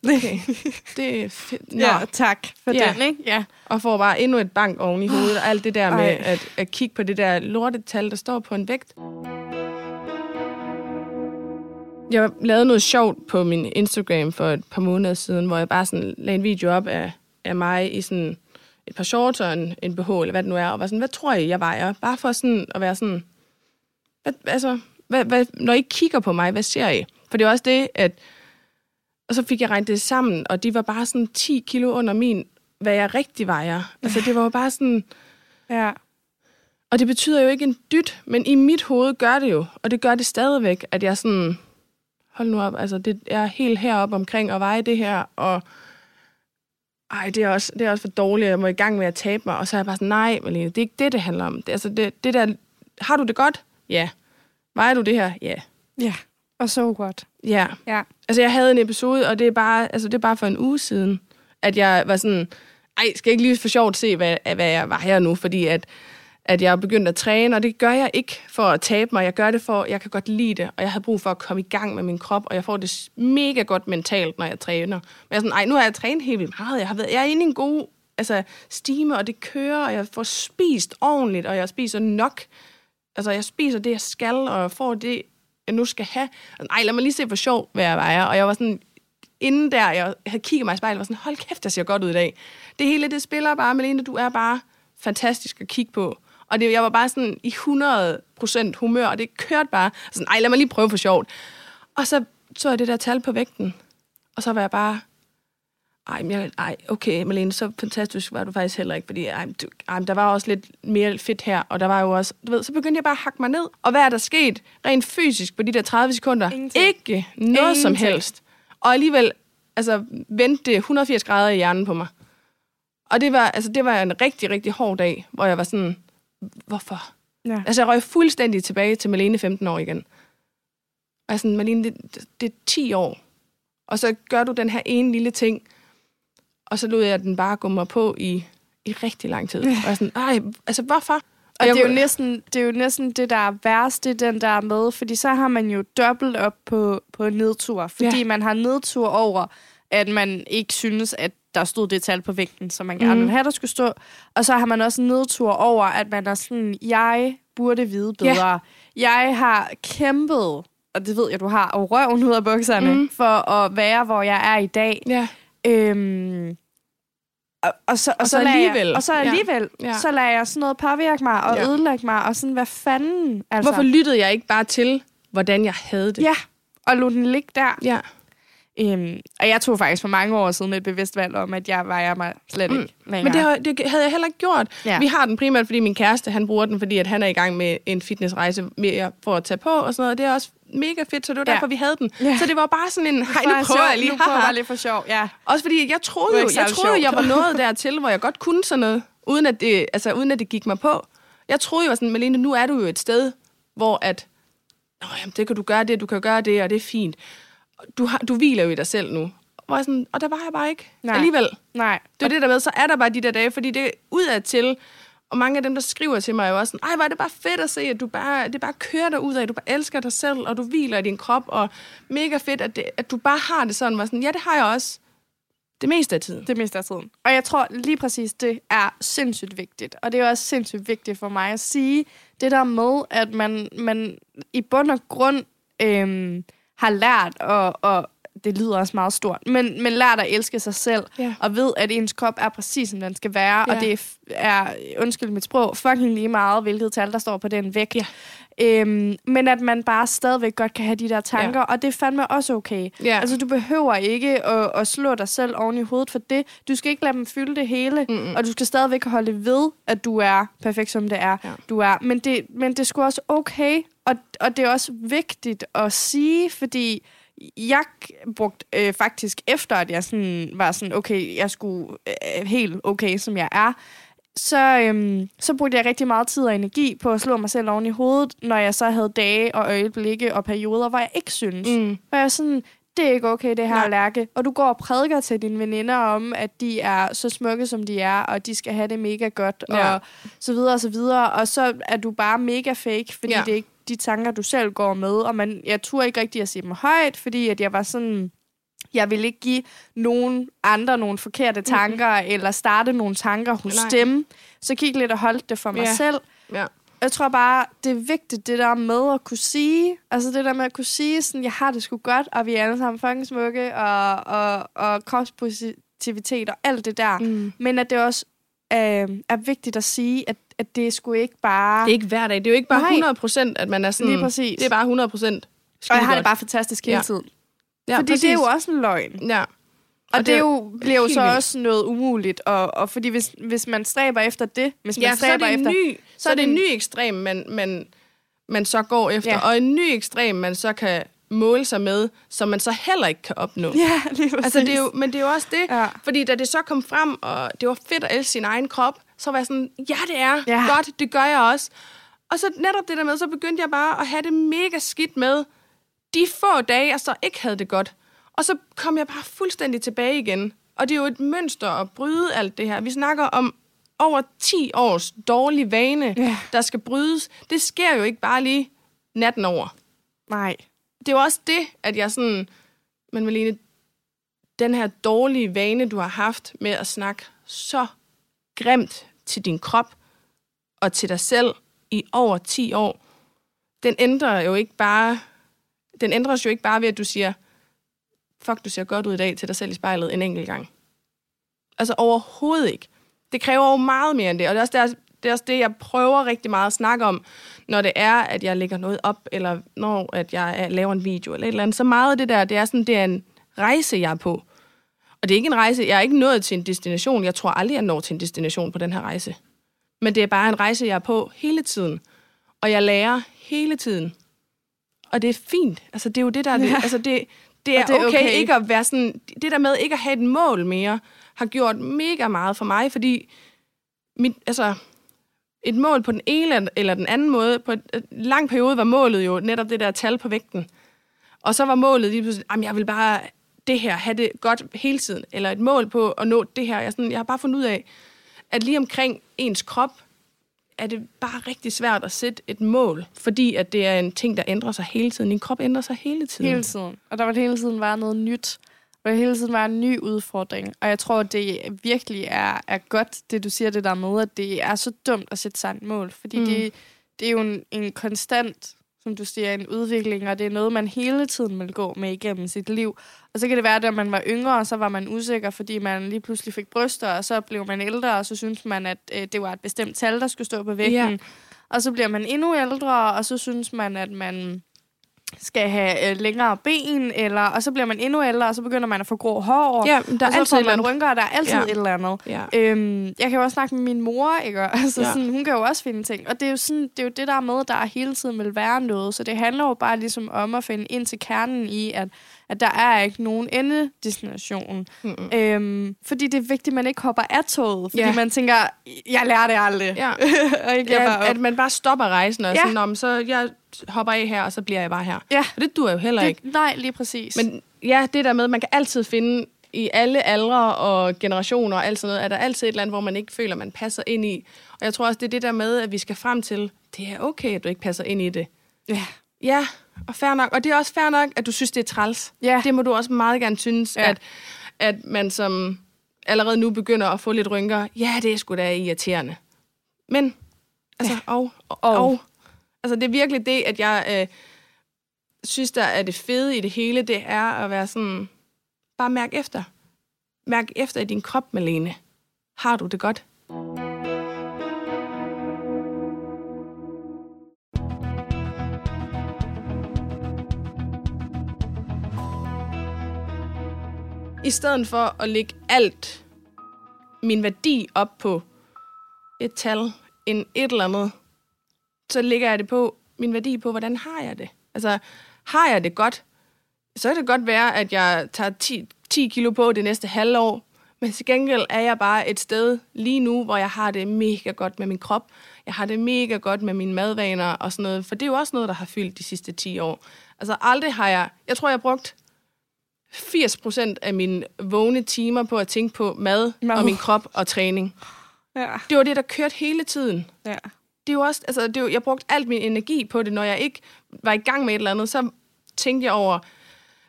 Speaker 2: okay, det er fedt. Nå.
Speaker 1: Ja, tak for
Speaker 2: Ja.
Speaker 1: den, ikke? Ja.
Speaker 2: Og får bare endnu et bank oven i hovedet, og alt det der med at, at kigge på det der lortetal, der står på en vægt. Jeg lavede noget sjovt på min Instagram for et par måneder siden, hvor jeg bare sådan lagde en video op af, af mig i sådan et par shorts og en, en BH, eller hvad det nu er, og var sådan, hvad tror I, jeg vejer? Bare for sådan at være sådan, hvad, altså, hvad, hvad, når I kigger på mig, hvad ser I? For det er også det, at og så fik jeg regnet det sammen, og de var bare sådan 10 kilo under min, hvad jeg rigtig vejer. Altså, det var jo bare sådan...
Speaker 1: ja.
Speaker 2: Og det betyder jo ikke en dyt, men i mit hoved gør det jo, og det gør det stadigvæk, at jeg sådan... Hold nu op, altså, det er helt heroppe omkring at veje det her, og... Ej, det er, også, det er også for dårligt, jeg må i gang med at tabe mig. Og så er jeg bare sådan, nej, Malene, det er ikke det, det handler om. Det, altså, det, det der, har du det godt? Ja. Vejer du det her? Ja.
Speaker 1: Ja, og så godt.
Speaker 2: Ja.
Speaker 1: Ja.
Speaker 2: Altså, jeg havde en episode, og det er bare, altså, det er bare for en uge siden, at jeg var sådan, ej, skal jeg ikke lige for sjovt se, hvad, hvad jeg vejer nu, fordi at, at jeg er begyndt at træne, og det gør jeg ikke for at tabe mig. Jeg gør det for, jeg kan godt lide det, og jeg har brug for at komme i gang med min krop, og jeg får det mega godt mentalt, når jeg træner. Men jeg er sådan, ej, nu har jeg trænet helt vildt meget. Jeg, har været, jeg er inde i en god altså, stime, og det kører, og jeg får spist ordentligt, og jeg spiser nok. Altså, jeg spiser det, jeg skal, og jeg får det, jeg nu skal have. Nej, lad mig lige se for sjov, hvad jeg vejer. Og jeg var sådan, inden der, jeg havde kigget mig i spejlet, var sådan, hold kæft, jeg ser godt ud i dag. Det hele, det spiller bare, Malene, du er bare fantastisk at kigge på. Og det, jeg var bare sådan i 100% humør, og det kørte bare. Sådan, ej, lad mig lige prøve for sjovt. Og så så jeg det der tal på vægten, og så var jeg bare, ej, men jeg, ej okay, Malene, så fantastisk var du faktisk heller ikke, fordi ej, du, ej, der var også lidt mere fedt her, og der var jo også, du ved, så begyndte jeg bare at hakke mig ned. Og hvad er der sket rent fysisk på de der 30 sekunder?
Speaker 1: Ingenting.
Speaker 2: Ikke noget som
Speaker 1: Ingenting.
Speaker 2: helst. Og alligevel, altså, vendte det 180 grader i hjernen på mig. Og det var, altså, det var en rigtig, rigtig hård dag, hvor jeg var sådan, hvorfor?
Speaker 1: Ja.
Speaker 2: Altså, jeg røg fuldstændig tilbage til Malene 15 år igen. Og sådan, Malene, det, det, det er 10 år. Og så gør du den her ene lille ting, og så lod jeg den bare gå mig på i, i rigtig lang tid. Og jeg er sådan, ej, altså hvorfor?
Speaker 1: Og det er, jo næsten, det er jo næsten det, der er værst, det er den der er med, fordi så har man jo dobbelt op på, på nedtur, fordi
Speaker 2: Ja.
Speaker 1: man har nedtur over, at man ikke synes, at der stod det tal på vægten, som man gerne
Speaker 2: Mhm.
Speaker 1: ville have, der skulle stå. Og så har man også nedtur over, at man er sådan, jeg burde vide bedre. Jeg har kæmpet, og det ved jeg, du har, og røven ud af bukserne,
Speaker 2: Mhm.
Speaker 1: for at være, hvor jeg er i dag.
Speaker 2: Ja,
Speaker 1: Øhm, og, og, så, og,
Speaker 2: Og
Speaker 1: så,
Speaker 2: så alligevel.
Speaker 1: Jeg, og så alligevel,
Speaker 2: Ja.
Speaker 1: ja. så lader jeg sådan noget påvirke mig og
Speaker 2: Ja.
Speaker 1: ødelægge mig, og sådan, hvad fanden? Altså,
Speaker 2: hvorfor lyttede jeg ikke bare til, hvordan jeg havde det?
Speaker 1: Ja, og lod den ligge der.
Speaker 2: ja.
Speaker 1: Øhm, og jeg tog faktisk for mange år siden et bevidst valg om, at jeg vejer mig slet
Speaker 2: Mm.
Speaker 1: ikke længere.
Speaker 2: Men det, har- det havde jeg heller ikke gjort.
Speaker 1: Ja.
Speaker 2: Vi har den primært, fordi min kæreste, han bruger den, fordi at han er i gang med en fitnessrejse mere for at tage på og sådan noget. Det er også mega fedt, så det var
Speaker 1: Ja.
Speaker 2: derfor, vi havde den.
Speaker 1: Ja.
Speaker 2: Så det var bare sådan en, hej, nu prøver jeg lige.
Speaker 1: Nu prøver
Speaker 2: haha."
Speaker 1: jeg lige for sjov, ja.
Speaker 2: Også fordi jeg troede jo, jeg, troede, jeg var nået dertil, hvor jeg godt kunne sådan noget, uden at det, altså, uden at det gik mig på. Jeg troede jo sådan, Malene, nu er du jo et sted, hvor at, Nå, jamen, det kan du gøre det, du kan gøre det, og det er fint. Du, har, du hviler jo i dig selv nu. Hvor jeg sådan, og der var jeg bare ikke
Speaker 1: Nej.
Speaker 2: Alligevel.
Speaker 1: Nej.
Speaker 2: Det er det der med, så er der bare de der dage, fordi det udadtil, og mange af dem, der skriver til mig, er jo også sådan, ej, hvor er det bare fedt at se, at du bare, det bare kører dig ud af, du bare elsker dig selv, og du hviler i din krop, og mega fedt, at, det, at du bare har det sådan, var sådan, ja, det har jeg også. Det meste af tiden.
Speaker 1: Det meste af tiden. Og jeg tror lige præcis, det er sindssygt vigtigt. Og det er også sindssygt vigtigt for mig at sige, det der med, at man, man i bund og grund øhm, har lært, og, og det lyder også meget stort, men, men lært at elske sig selv,
Speaker 2: Ja.
Speaker 1: og ved, at ens krop er præcis, som den skal være,
Speaker 2: Ja.
Speaker 1: og det er, er, undskyld mit sprog, fucking lige meget, hvilket tal, der står på den vægt.
Speaker 2: Ja.
Speaker 1: Øhm, men at man bare stadigvæk godt kan have de der tanker, ja. og det er fandme også okay.
Speaker 2: Ja.
Speaker 1: Altså, du behøver ikke at, at slå dig selv oven i hovedet for det. Du skal ikke lade dem fylde det hele,
Speaker 2: Mm-mm.
Speaker 1: og du skal stadigvæk holde ved, at du er perfekt, som det er.
Speaker 2: Ja.
Speaker 1: Du er. Men det, men det er sgu også okay, og, og det er også vigtigt at sige, fordi jeg brugte øh, faktisk efter, at jeg sådan, var sådan, okay, jeg skulle øh, helt okay, som jeg er, så, øhm, så brugte jeg rigtig meget tid og energi på at slå mig selv oven i hovedet, når jeg så havde dage og øjeblikke og perioder, hvor jeg ikke synes.
Speaker 2: Mm.
Speaker 1: Hvor jeg sådan, det er ikke okay, det her
Speaker 2: Nej.
Speaker 1: Lærke. Og du går og prædiker til dine veninder om, at de er så smukke, som de er, og de skal have det mega godt,
Speaker 2: Ja.
Speaker 1: og så videre og så videre. Og så er du bare mega fake, fordi
Speaker 2: Ja.
Speaker 1: det ikke de tanker, du selv går med. Og man, jeg turde ikke rigtig at sige dem højt, fordi at jeg var sådan... Jeg vil ikke give nogen andre nogle forkerte tanker, mm-hmm. eller starte nogle tanker hos
Speaker 2: Nej.
Speaker 1: dem. Så kig lidt og hold det for mig
Speaker 2: Ja.
Speaker 1: selv.
Speaker 2: Ja.
Speaker 1: Jeg tror bare, det er vigtigt, det der med at kunne sige, altså det der med at kunne sige, sådan, jeg har det sgu godt, og vi er alle sammen fucking smukke, og, og, og kropspositivitet og alt det der.
Speaker 2: Mm.
Speaker 1: Men at det også øh, er vigtigt at sige, at, at det sgu ikke bare...
Speaker 2: Det er ikke hver dag. Det er jo ikke bare
Speaker 1: Nej.
Speaker 2: 100 procent, at man er sådan...
Speaker 1: Lige præcis.
Speaker 2: Det er bare 100 procent.
Speaker 1: og jeg har det bare fantastisk hele
Speaker 2: Ja.
Speaker 1: tiden.
Speaker 2: ja,
Speaker 1: fordi det er jo også en løgn.
Speaker 2: Ja.
Speaker 1: Og, og det,
Speaker 2: det er
Speaker 1: jo, bliver jo så
Speaker 2: vildt.
Speaker 1: også noget umuligt. Og, og fordi hvis, hvis man stræber efter det, hvis man
Speaker 2: Ja, så er
Speaker 1: stræber
Speaker 2: det en
Speaker 1: efter...
Speaker 2: ny, så er det en ny ekstrem, man, man, man så går efter.
Speaker 1: Ja.
Speaker 2: Ja. Og en ny ekstrem, man så kan måle sig med, som man så heller ikke kan opnå.
Speaker 1: Ja, lige præcis.
Speaker 2: Altså, det er jo, men det er jo også det.
Speaker 1: Ja.
Speaker 2: Fordi da det så kom frem, og det var fedt at elske sin egen krop, så var jeg sådan, ja, det er
Speaker 1: Ja.
Speaker 2: godt, det gør jeg også. Og så netop det der med, så begyndte jeg bare at have det mega skidt med de få dage, jeg så ikke havde det godt. Og så kom jeg bare fuldstændig tilbage igen. Og det er jo et mønster at bryde alt det her. Vi snakker om over 10 års dårlig vane,
Speaker 1: Ja.
Speaker 2: der skal brydes. Det sker jo ikke bare lige natten over
Speaker 1: Nej.
Speaker 2: det er jo også det, at jeg sådan... Men Malene, den her dårlige vane, du har haft med at snakke så grimt til din krop og til dig selv i over 10 år, den ændrer jo ikke bare... Den ændres jo ikke bare ved, at du siger, fuck, du ser godt ud i dag til dig selv i spejlet en enkelt gang. Altså overhovedet ikke. Det kræver jo meget mere end det, og det er også, der, det, er også det, jeg prøver rigtig meget at snakke om, når det er, at jeg lægger noget op, eller når at jeg laver en video, eller et eller andet. Så meget af det der, det er sådan, det er en rejse, jeg er på. Og det er ikke en rejse, jeg er ikke nået til en destination. Jeg tror aldrig, jeg når til en destination på den her rejse. Men det er bare en rejse, jeg er på hele tiden. Og jeg lærer hele tiden. Og det er fint. Altså, det er jo det, der er det.
Speaker 1: Ja.
Speaker 2: Altså, det, det er,
Speaker 1: Og det er
Speaker 2: okay,
Speaker 1: okay.
Speaker 2: ikke at være sådan... Det der med ikke at have et mål mere, har gjort mega meget for mig, fordi mit, altså, et mål på den ene eller den anden måde, på en lang periode var målet jo netop det der tal på vægten. Og så var målet lige pludselig, at jeg vil bare det her, have det godt hele tiden, eller et mål på at nå det her. Jeg, sådan, jeg har bare fundet ud af, at lige omkring ens krop, er det bare rigtig svært at sætte et mål, fordi at det er en ting, der ændrer sig hele tiden. Din krop ændrer sig hele tiden.
Speaker 1: Hele tiden. Og der vil hele tiden være noget nyt. Og vil hele tiden være en ny udfordring. Og jeg tror, det virkelig er, er godt, det du siger det der med, at det er så dumt at sætte sig et mål. Fordi
Speaker 2: mm.
Speaker 1: det, det er jo en, en konstant, som du siger, en udvikling, og det er noget, man hele tiden vil gå med igennem sit liv. Og så kan det være, at da man var yngre, så var man usikker, fordi man lige pludselig fik bryster, og så blev man ældre, og så synes man, at øh, det var et bestemt tal, der skulle stå på vægten.
Speaker 2: Ja.
Speaker 1: Og så bliver man endnu ældre, og så synes man, at man skal have øh, længere ben, eller, og så bliver man endnu ældre, og så begynder man at få grå hår,
Speaker 2: Ja, der er
Speaker 1: og så
Speaker 2: altid
Speaker 1: får man rynker, og der er altid
Speaker 2: Ja.
Speaker 1: et eller andet.
Speaker 2: Ja.
Speaker 1: Øhm, jeg kan jo også snakke med min mor, ikke? Altså,
Speaker 2: Ja.
Speaker 1: sådan, hun kan jo også finde ting. Og det er, jo sådan, det er jo det der med, der hele tiden vil være noget. Så det handler jo bare ligesom om at finde ind til kernen i, at, at der er ikke nogen endedestination.
Speaker 2: Mm-mm.
Speaker 1: Øhm, fordi det er vigtigt, at man ikke hopper af toget. Fordi
Speaker 2: Ja.
Speaker 1: man tænker, jeg lærer det aldrig.
Speaker 2: Ja.
Speaker 1: og ikke ja, bare
Speaker 2: at man bare stopper rejsen, og
Speaker 1: Ja.
Speaker 2: sådan, så jeg hopper af her, og så bliver jeg bare her.
Speaker 1: Ja.
Speaker 2: Og det dur jo heller ikke.
Speaker 1: det, nej, lige præcis.
Speaker 2: Men ja, det der med, man kan altid finde i alle aldre og generationer og alt sådan noget, er der altid et land, hvor man ikke føler, man passer ind i. Og jeg tror også, det er det der med, at vi skal frem til, det er okay, at du ikke passer ind i det.
Speaker 1: ja.
Speaker 2: Ja, og fair nok. Og det er også fair nok, at du synes, det er træls.
Speaker 1: Ja.
Speaker 2: Det må du også meget gerne synes,
Speaker 1: Ja.
Speaker 2: at, at man som allerede nu begynder at få lidt rynker. Ja, det er sgu da irriterende. Men, altså, ja. og, og,
Speaker 1: Og.
Speaker 2: og. Altså, det er virkelig det, at jeg øh, synes, der er det fede i det hele, det er at være sådan, bare mærk efter. Mærk efter i din krop, Malene. Har du det godt? I stedet for at lægge alt min værdi op på et tal, en et eller andet, så lægger jeg det på min værdi på, hvordan har jeg det? Altså, har jeg det godt, så kan det godt være, at jeg tager 10, 10 kilo på det næste halvår, men til gengæld er jeg bare et sted lige nu, hvor jeg har det mega godt med min krop. Jeg har det mega godt med mine madvaner og sådan noget, for det er jo også noget, der har fyldt de sidste 10 år. Altså aldrig har jeg, jeg tror, jeg har brugt 80 procent af mine vågne timer på at tænke på mad
Speaker 1: Nå.
Speaker 2: og min krop og træning.
Speaker 1: Ja.
Speaker 2: Det var det, der kørte hele tiden
Speaker 1: ja.
Speaker 2: det jo også, altså, det jo, jeg brugte alt min energi på det, når jeg ikke var i gang med et eller andet, så tænkte jeg over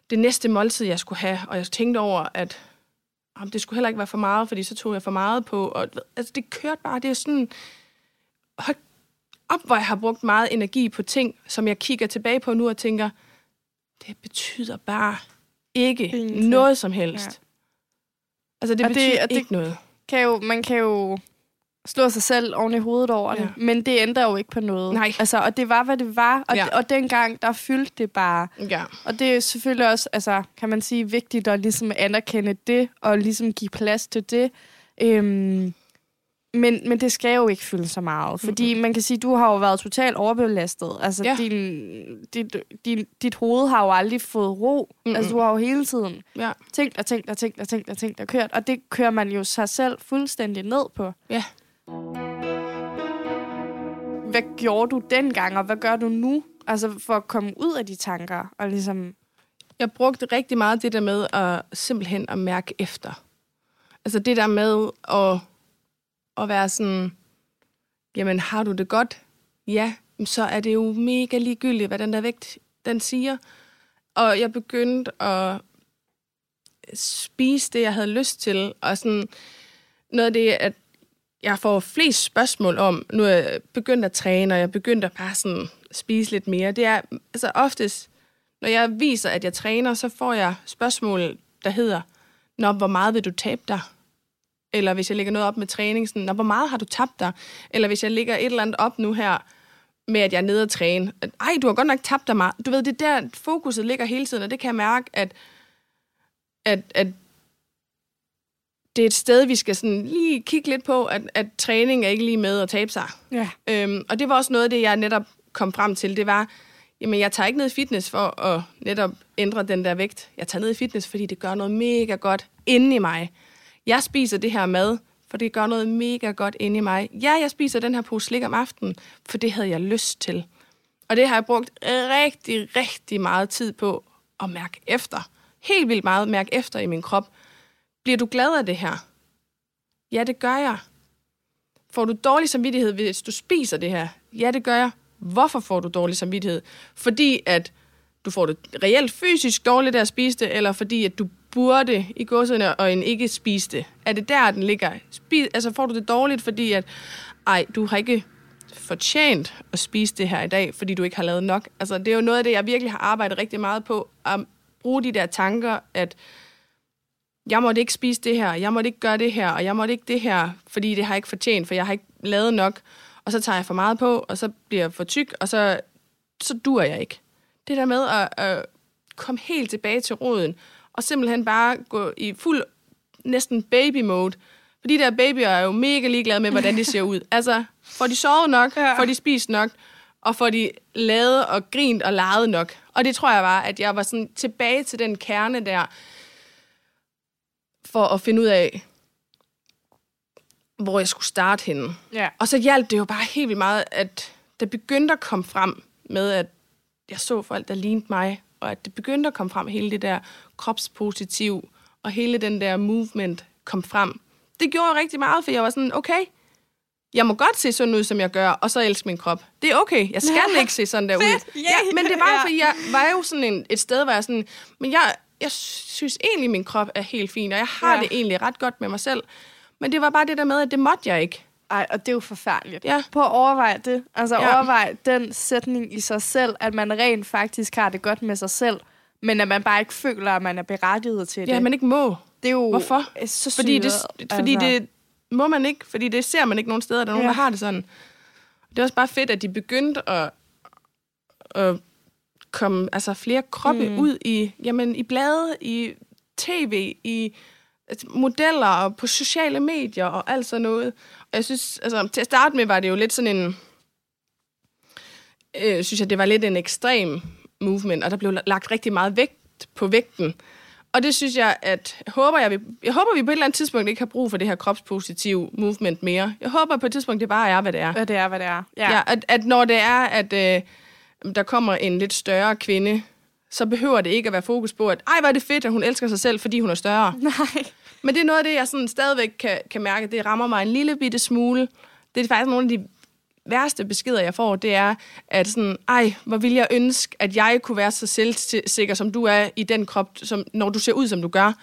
Speaker 2: det næste måltid, jeg skulle have, og jeg tænkte over, at om det skulle heller ikke være for meget, fordi så tog jeg for meget på, og altså, det kørte bare, det er sådan, hold op, hvor jeg har brugt meget energi på ting, som jeg kigger tilbage på nu og tænker, det betyder bare ikke
Speaker 1: Ingenting.
Speaker 2: noget som helst.
Speaker 1: Ja.
Speaker 2: Altså, det
Speaker 1: Og det-
Speaker 2: betyder
Speaker 1: og det-
Speaker 2: ikke noget.
Speaker 1: Kan jo, man kan jo slå sig selv oven i hovedet over det,
Speaker 2: Ja.
Speaker 1: men det ændrer jo ikke på noget.
Speaker 2: Nej.
Speaker 1: Altså, og det var, hvad det var, og,
Speaker 2: ja.
Speaker 1: og dengang, der fyldte det bare.
Speaker 2: Ja.
Speaker 1: Og det er selvfølgelig også, altså, kan man sige, vigtigt at ligesom anerkende det, og ligesom give plads til det. Øhm, men, men det skal jo ikke fylde så meget, fordi man kan sige, du har jo været totalt overbelastet. Altså,
Speaker 2: Ja.
Speaker 1: din, dit, din, dit hoved har jo aldrig fået ro.
Speaker 2: Mm-mm.
Speaker 1: Altså, du har jo hele tiden
Speaker 2: Ja.
Speaker 1: tænkt og tænkt og tænkt og tænkt og tænkt og kørt, og det kører man jo sig selv fuldstændig ned på.
Speaker 2: Ja.
Speaker 1: Hvad gjorde du dengang, og hvad gør du nu? Altså for at komme ud af de tanker, og ligesom...
Speaker 2: Jeg brugte rigtig meget det der med at simpelthen at mærke efter. Altså det der med at, at være sådan, jamen har du det godt? Ja, så er det jo mega ligegyldigt, hvad den der vægt, den siger. Og jeg begyndte at spise det, jeg havde lyst til. Og sådan noget af det, at jeg får flest spørgsmål om, nu er jeg begyndt at træne, og jeg er begyndt at bare sådan spise lidt mere, det er altså oftest, når jeg viser, at jeg træner, så får jeg spørgsmål, der hedder, Nå, hvor meget vil du tabe dig? Eller hvis jeg lægger noget op med træning, sådan, hvor meget har du tabt dig? Eller hvis jeg lægger et eller andet op nu her, med at jeg er nede og træne. Ej, du har godt nok tabt dig meget. Du ved, det er der, fokuset ligger hele tiden, og det kan jeg mærke, at, at, at det er et sted, vi skal sådan lige kigge lidt på, at, at træning er ikke lige med at tabe sig.
Speaker 1: Ja.
Speaker 2: Øhm, og det var også noget af det, jeg netop kom frem til. Det var, jamen jeg tager ikke ned i fitness for at netop ændre den der vægt. Jeg tager ned i fitness, fordi det gør noget mega godt inde i mig. Jeg spiser det her mad, for det gør noget mega godt inde i mig. Ja, jeg spiser den her pose slik om aftenen, for det havde jeg lyst til. Og det har jeg brugt rigtig, rigtig meget tid på at mærke efter. Helt vildt meget mærke efter i min krop. Bliver du glad af det her? Ja, det gør jeg. Får du dårlig samvittighed, hvis du spiser det her? Ja, det gør jeg. Hvorfor får du dårlig samvittighed? Fordi at du får det reelt fysisk dårligt af at spise det, eller fordi at du burde i godserne og en ikke spiste? Er det der, den ligger? Spis, altså får du det dårligt, fordi at, ej, du har ikke fortjent at spise det her i dag, fordi du ikke har lavet nok. Altså, det er jo noget af det, jeg virkelig har arbejdet rigtig meget på, at bruge de der tanker, at jeg måtte ikke spise det her, jeg måtte ikke gøre det her, og jeg måtte ikke det her, fordi det har jeg ikke fortjent, for jeg har ikke lavet nok. Og så tager jeg for meget på, og så bliver jeg for tyk, og så, så dur jeg ikke. det der med at, at komme helt tilbage til roden, og simpelthen bare gå i fuld, næsten baby-mode. For de der babyer er jo mega ligeglade med, hvordan de ser ud. Altså, får de sovet nok, ja. får de spist nok, og får de lavet og grint og leget nok. Og det tror jeg var, at jeg var sådan tilbage til den kerne der, for at finde ud af, hvor jeg skulle starte henne.
Speaker 1: Ja.
Speaker 2: Og så hjalp det jo bare helt vildt meget, at det begyndte at komme frem med, at jeg så folk, der lignede mig, og at det begyndte at komme frem, hele det der kropspositiv, og hele den der movement kom frem. Det gjorde rigtig meget, for jeg var sådan, okay, jeg må godt se sådan ud, som jeg gør, og så elske min krop. Det er okay, jeg skal
Speaker 1: Ja.
Speaker 2: ikke se sådan der ud.
Speaker 1: Fedt,
Speaker 2: Ja, men det var,
Speaker 1: Ja.
Speaker 2: fordi jeg var jo sådan en, et sted, hvor jeg sådan, men jeg, jeg synes egentlig, min krop er helt fin, og jeg har
Speaker 1: ja.
Speaker 2: det egentlig ret godt med mig selv. Men det var bare det der med, at det måtte jeg ikke.
Speaker 1: Ej, og det er jo forfærdeligt.
Speaker 2: Ja.
Speaker 1: Prøv at overveje det. Altså
Speaker 2: Ja.
Speaker 1: ja. overvej den sætning i sig selv, at man rent faktisk har det godt med sig selv, men at man bare ikke føler, at man er berettiget til
Speaker 2: Ja,
Speaker 1: det.
Speaker 2: man ikke må.
Speaker 1: det er jo
Speaker 2: Hvorfor?
Speaker 1: øh, så
Speaker 2: Fordi, det,
Speaker 1: syret,
Speaker 2: fordi
Speaker 1: altså.
Speaker 2: det må man ikke, fordi det ser man ikke nogen steder. Der er nogen,
Speaker 1: Ja.
Speaker 2: ja. der har det sådan. Det er også bare fedt, at de begyndte at, at komme altså, flere kroppe
Speaker 1: Mm.
Speaker 2: mm. ud i, jamen, i blade, i tv, i altså, modeller og på sociale medier og alt sådan noget. Jeg synes, altså, til at starte med var det jo lidt sådan en, øh, synes jeg, det var lidt en ekstrem movement, og der blev lagt rigtig meget vægt på vægten. Og det synes jeg, at håber, jeg, jeg håber, vi på et eller andet tidspunkt ikke har brug for det her kropspositive movement mere. Jeg håber på et tidspunkt, det bare er, hvad det er.
Speaker 1: Hvad det er, hvad det er.
Speaker 2: Ja. ja at, at når det er, at øh, der kommer en lidt større kvinde, så behøver det ikke at være fokus på, at ej, hvor er det fedt, at hun elsker sig selv, fordi hun er større.
Speaker 1: Nej.
Speaker 2: Men det er noget af det, jeg sådan stadigvæk kan, kan mærke, det rammer mig en lille bitte smule. Det er faktisk nogle af de værste beskeder, jeg får, det er, at sådan, ej, hvor vil jeg ønske, at jeg kunne være så selvsikker, som du er i den krop, som, når du ser ud, som du gør.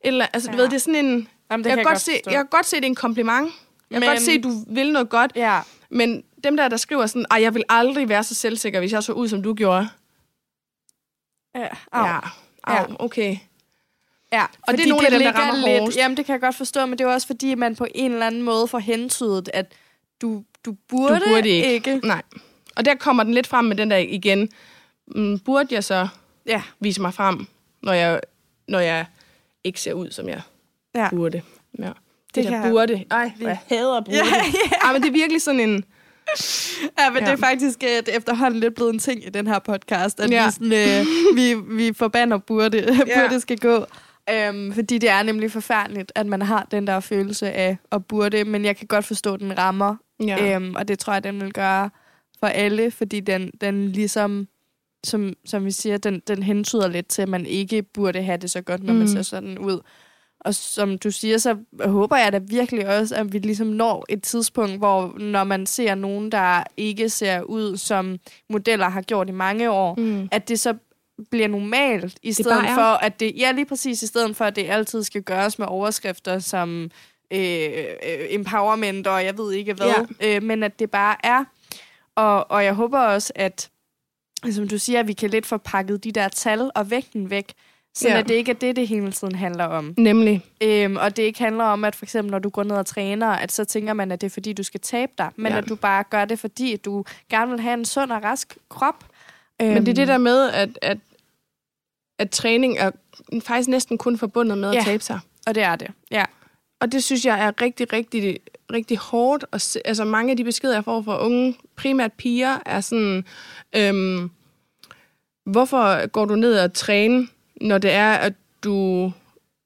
Speaker 2: Eller, altså, ja. du
Speaker 1: Ja.
Speaker 2: ved, det er sådan en...
Speaker 1: Jamen, det
Speaker 2: jeg,
Speaker 1: kan
Speaker 2: kan
Speaker 1: jeg
Speaker 2: godt
Speaker 1: godt
Speaker 2: se,
Speaker 1: forstå.
Speaker 2: jeg kan godt se, det er en kompliment. Jeg kan
Speaker 1: Men-
Speaker 2: godt se, at du vil noget godt.
Speaker 1: Ja.
Speaker 2: Men dem der, der skriver sådan, ej, jeg vil aldrig være så selvsikker, hvis jeg så ud, som du gjorde.
Speaker 1: Ja. Au.
Speaker 2: Ja, Au, okay.
Speaker 1: Ja,
Speaker 2: Og det er nogle af dem, der rammer
Speaker 1: lidt,
Speaker 2: hårdest.
Speaker 1: Jamen, det kan jeg godt forstå, men det er også fordi, at man på en eller anden måde får hentydet, at du, du burde,
Speaker 2: Du burde ikke.
Speaker 1: ikke.
Speaker 2: Nej. Og der kommer den lidt frem med den der igen. Mm, burde jeg så
Speaker 1: Ja,
Speaker 2: vise mig frem, når jeg, når jeg ikke ser ud, som jeg
Speaker 1: ja.
Speaker 2: burde? Ja. Det,
Speaker 1: Det
Speaker 2: det der burde. Ej, hvor jeg hader burde.
Speaker 1: Ja,
Speaker 2: Ej, men det er virkelig sådan en...
Speaker 1: ja, men ja. det
Speaker 2: Ja.
Speaker 1: er faktisk det er efterhånden lidt blevet en ting i den her podcast, at ja.
Speaker 2: Ja.
Speaker 1: vi, sådan, uh, vi, vi forbander burde,
Speaker 2: Ja.
Speaker 1: burde skal gå. Um, fordi det er nemlig forfærdeligt, at man har den der følelse af at burde, men jeg kan godt forstå, at den rammer,
Speaker 2: Ja.
Speaker 1: um, og det tror jeg, den vil gøre for alle, fordi den, den ligesom, som, som vi siger, den, den hentyder lidt til, at man ikke burde have det så godt, når mm. man ser sådan ud. Og som du siger, så håber jeg da virkelig også, at vi ligesom når et tidspunkt, hvor når man ser nogen, der ikke ser ud, som modeller har gjort i mange år,
Speaker 2: Mm.
Speaker 1: at det så bliver normalt, i stedet
Speaker 2: bare er.
Speaker 1: for, at det, ja lige præcis, i stedet for, at det altid skal gøres med overskrifter som øh, øh, empowerment, og jeg ved ikke hvad, ja. øh, men at det bare er. Og, og jeg håber også, at, som du siger, at vi kan lidt få pakket de der tal og vægten væk, så
Speaker 2: Ja.
Speaker 1: at det ikke er det, det hele tiden handler om.
Speaker 2: Nemlig.
Speaker 1: Øhm, og det ikke handler om, at for eksempel, når du går ned og træner, at så tænker man, at det er fordi, du skal tabe dig, men
Speaker 2: Ja.
Speaker 1: at du bare gør det, fordi at du gerne vil have en sund og rask krop.
Speaker 2: Men det er det der med, at, at, at træning er faktisk næsten kun forbundet med at
Speaker 1: Ja.
Speaker 2: tabe sig.
Speaker 1: Og det er det, ja.
Speaker 2: Og det synes jeg er rigtig, rigtig, rigtig hårdt. Og se, altså mange af de beskeder, jeg får fra unge, primært piger, er sådan, øhm, hvorfor går du ned og træne, når det er, at du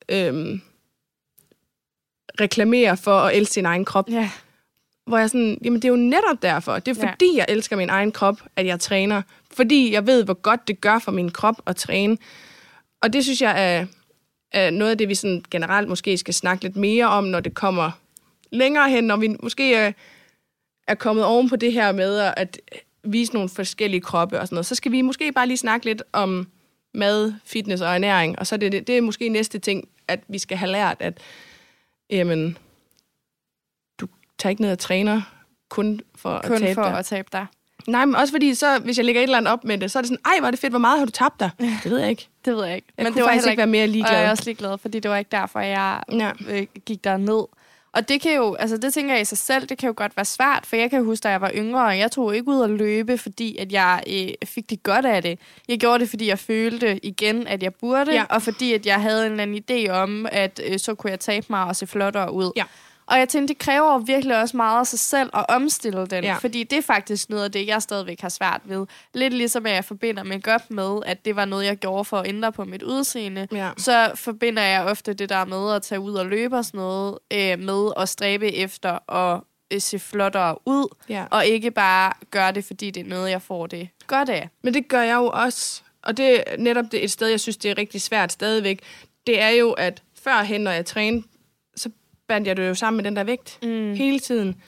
Speaker 2: øhm, reklamerer for at elske sin egen krop?
Speaker 1: Ja,
Speaker 2: Hvor jeg sådan, jamen det er jo netop derfor. Det er
Speaker 1: Ja.
Speaker 2: fordi, jeg elsker min egen krop, at jeg træner. Fordi jeg ved, hvor godt det gør for min krop at træne. Og det synes jeg er, er noget af det, vi sådan generelt måske skal snakke lidt mere om, når det kommer længere hen, når vi måske er, er kommet oven på det her med at- at vise nogle forskellige kroppe og sådan noget. Så skal vi måske bare lige snakke lidt om mad, fitness og ernæring. Og så er det, det er måske næste ting, at vi skal have lært, at jamen, du tager ikke ned og træner kun for at
Speaker 1: kun
Speaker 2: tabe
Speaker 1: for
Speaker 2: dig.
Speaker 1: at tabe dig.
Speaker 2: Nej, men også fordi, så, hvis jeg lægger et eller andet op med det, så er det sådan, ej, hvor er det fedt, hvor meget har du tabt dig? Det ved jeg ikke.
Speaker 1: Det ved jeg ikke.
Speaker 2: Jeg
Speaker 1: men det var
Speaker 2: faktisk ikke være mere
Speaker 1: Og jeg
Speaker 2: ligeglad.
Speaker 1: er også ligeglad, fordi det var ikke derfor, jeg
Speaker 2: Ja.
Speaker 1: øh, gik der ned. Og det kan jo, altså det tænker jeg i sig selv, det kan jo godt være svært, for jeg kan huske, da jeg var yngre, og jeg tog ikke ud at løbe, fordi at jeg øh, fik det godt af det. Jeg gjorde det, fordi jeg følte igen, at jeg burde,
Speaker 2: Ja.
Speaker 1: og fordi at jeg havde en eller anden idé om, at øh, så kunne jeg tabe mig og se flottere ud.
Speaker 2: Ja.
Speaker 1: Og jeg tænkte, det kræver virkelig også meget af sig selv at omstille den,
Speaker 2: Ja.
Speaker 1: fordi det er faktisk noget af det, jeg stadigvæk har svært ved. Lidt ligesom at jeg forbinder make med, at det var noget, jeg gjorde for at ændre på mit udseende
Speaker 2: Ja.
Speaker 1: så forbinder jeg ofte det der med at tage ud og løbe og sådan noget, øh, med at stræbe efter at øh, se flottere ud,
Speaker 2: Ja.
Speaker 1: og ikke bare gøre det, fordi det er noget, jeg får det godt af.
Speaker 2: Men det gør jeg jo også. Og det er netop det et sted, jeg synes, det er rigtig svært stadigvæk. Det er jo, at førhen, når jeg trænede, bandt jeg det jo sammen med den der vægt mm. hele tiden.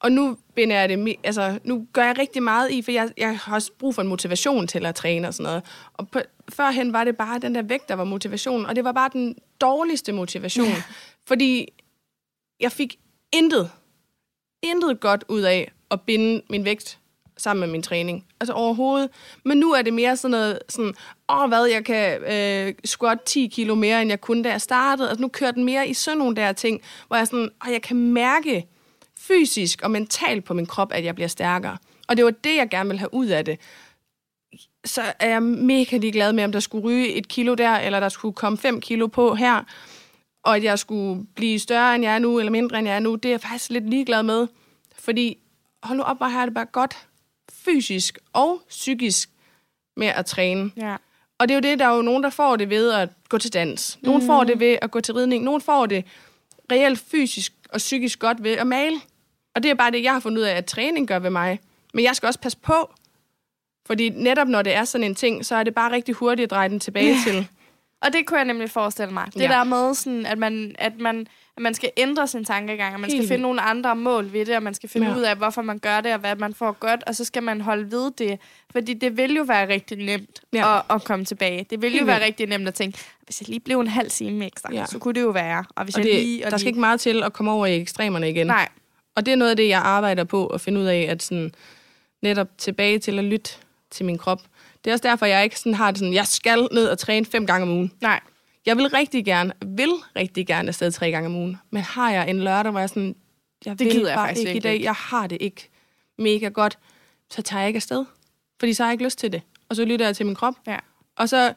Speaker 2: Og nu binder jeg det, altså, nu gør jeg rigtig meget i, for jeg, jeg har også brug for en motivation til at træne og sådan noget. Og på, førhen var det bare den der vægt, der var motivation, og det var bare den dårligste motivation. fordi jeg fik intet, intet godt ud af at binde min vægt sammen med min træning. Altså overhovedet. Men nu er det mere sådan noget, sådan, åh hvad, jeg kan øh, squat 10 kilo mere, end jeg kunne, da jeg startede. Altså nu kører den mere i sådan nogle der ting, hvor jeg sådan, og jeg kan mærke fysisk og mentalt på min krop, at jeg bliver stærkere. Og det var det, jeg gerne ville have ud af det. Så er jeg mega ligeglad med, om der skulle ryge et kilo der, eller der skulle komme 5 kilo på her, og at jeg skulle blive større, end jeg er nu, eller mindre, end jeg er nu. Det er jeg faktisk lidt ligeglad med. Fordi, hold nu op, hvor har jeg det bare godt fysisk og psykisk med at træne.
Speaker 1: Ja.
Speaker 2: Og det er jo det, der er jo nogen, der får det ved at gå til dans. Nogen mm. får det ved at gå til ridning. Nogen får det reelt fysisk og psykisk godt ved at male. Og det er bare det, jeg har fundet ud af, at træning gør ved mig. Men jeg skal også passe på. Fordi netop når det er sådan en ting, så er det bare rigtig hurtigt at dreje den tilbage
Speaker 1: Ja.
Speaker 2: til.
Speaker 1: Og det kunne jeg nemlig forestille mig. Det
Speaker 2: Ja.
Speaker 1: der med, sådan, at, man, at, man, at man skal ændre sin tankegang, og man skal
Speaker 2: Helt
Speaker 1: finde nogle andre mål ved det, og man skal finde
Speaker 2: Ja.
Speaker 1: ud af, hvorfor man gør det, og hvad man får godt, og så skal man holde ved det. Fordi det vil jo være rigtig nemt
Speaker 2: Ja.
Speaker 1: at, at komme tilbage. Det vil jo
Speaker 2: Helt
Speaker 1: være
Speaker 2: vildt.
Speaker 1: rigtig nemt at tænke, hvis jeg lige blev en halv time ekstra,
Speaker 2: Ja.
Speaker 1: så kunne det jo være. Og hvis
Speaker 2: Og
Speaker 1: jeg
Speaker 2: det,
Speaker 1: lige, og
Speaker 2: der skal
Speaker 1: lige...
Speaker 2: ikke meget til at komme over i ekstremerne igen.
Speaker 1: Nej,
Speaker 2: Og det er noget af det, jeg arbejder på at finde ud af, at sådan, netop tilbage til at lytte til min krop. Det er også derfor, jeg ikke sådan har det sådan, jeg skal ned og træne fem gange om ugen.
Speaker 1: nej.
Speaker 2: Jeg vil rigtig gerne, vil rigtig gerne afsted tre gange om ugen. Men har jeg en lørdag, hvor jeg sådan, jeg
Speaker 1: Det gider jeg faktisk
Speaker 2: ikke i dag, jeg har det ikke mega godt, så tager jeg ikke afsted. Fordi så har jeg ikke lyst til det. Og så lytter jeg til min krop.
Speaker 1: Ja.
Speaker 2: Og så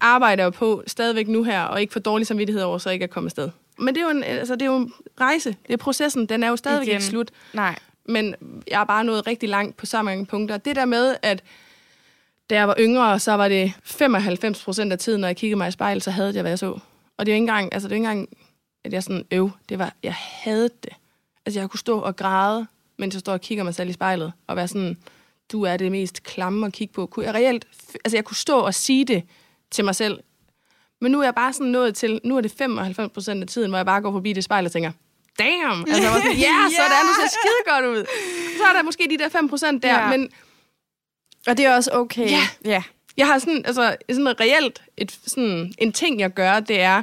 Speaker 2: arbejder jeg på stadigvæk nu her, og ikke for dårlig samvittighed over, så ikke at komme afsted. Men det er jo en, altså, det er jo en rejse. Det er processen. Den er jo stadigvæk
Speaker 1: Igen.
Speaker 2: ikke slut.
Speaker 1: Nej.
Speaker 2: Men jeg er bare nået rigtig langt på så mange punkter. Det der med, at da jeg var yngre, så var det 95 procent af tiden, når jeg kiggede mig i spejlet, så havde jeg, hvad jeg så. Og det er jo ikke engang, altså det er ikke engang, at jeg sådan, øv, det var, jeg havde det. Altså jeg kunne stå og græde, mens jeg står og kigger mig selv i spejlet, og være sådan, du er det mest klamme at kigge på. Kunne jeg reelt, altså jeg kunne stå og sige det til mig selv. Men nu er jeg bare sådan nået til, nu er det 95 procent af tiden, hvor jeg bare går forbi det spejl og tænker, damn, altså jeg var sådan, ja, sådan, du ser skide godt ud. Så er der måske de der 5 procent der,
Speaker 1: Ja.
Speaker 2: men
Speaker 1: Og det er også okay.
Speaker 2: Ja.
Speaker 1: ja.
Speaker 2: jeg har sådan, altså, sådan reelt, et, sådan, en ting, jeg gør, det er,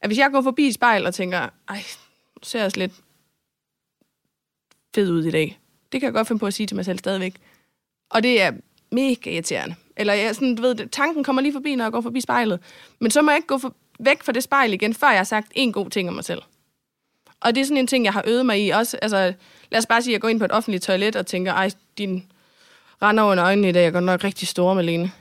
Speaker 2: at hvis jeg går forbi et spejl og tænker, ej, nu ser jeg også lidt fed ud i dag. Det kan jeg godt finde på at sige til mig selv stadigvæk. Og det er mega irriterende. Eller jeg, sådan, du ved, tanken kommer lige forbi, når jeg går forbi spejlet. Men så må jeg ikke gå for, væk fra det spejl igen, før jeg har sagt en god ting om mig selv. Og det er sådan en ting, jeg har øvet mig i. Også, altså, lad os bare sige, at jeg går ind på et offentligt toilet og tænker, ej, din render under øjnene i dag, jeg går nok rigtig store, Malene.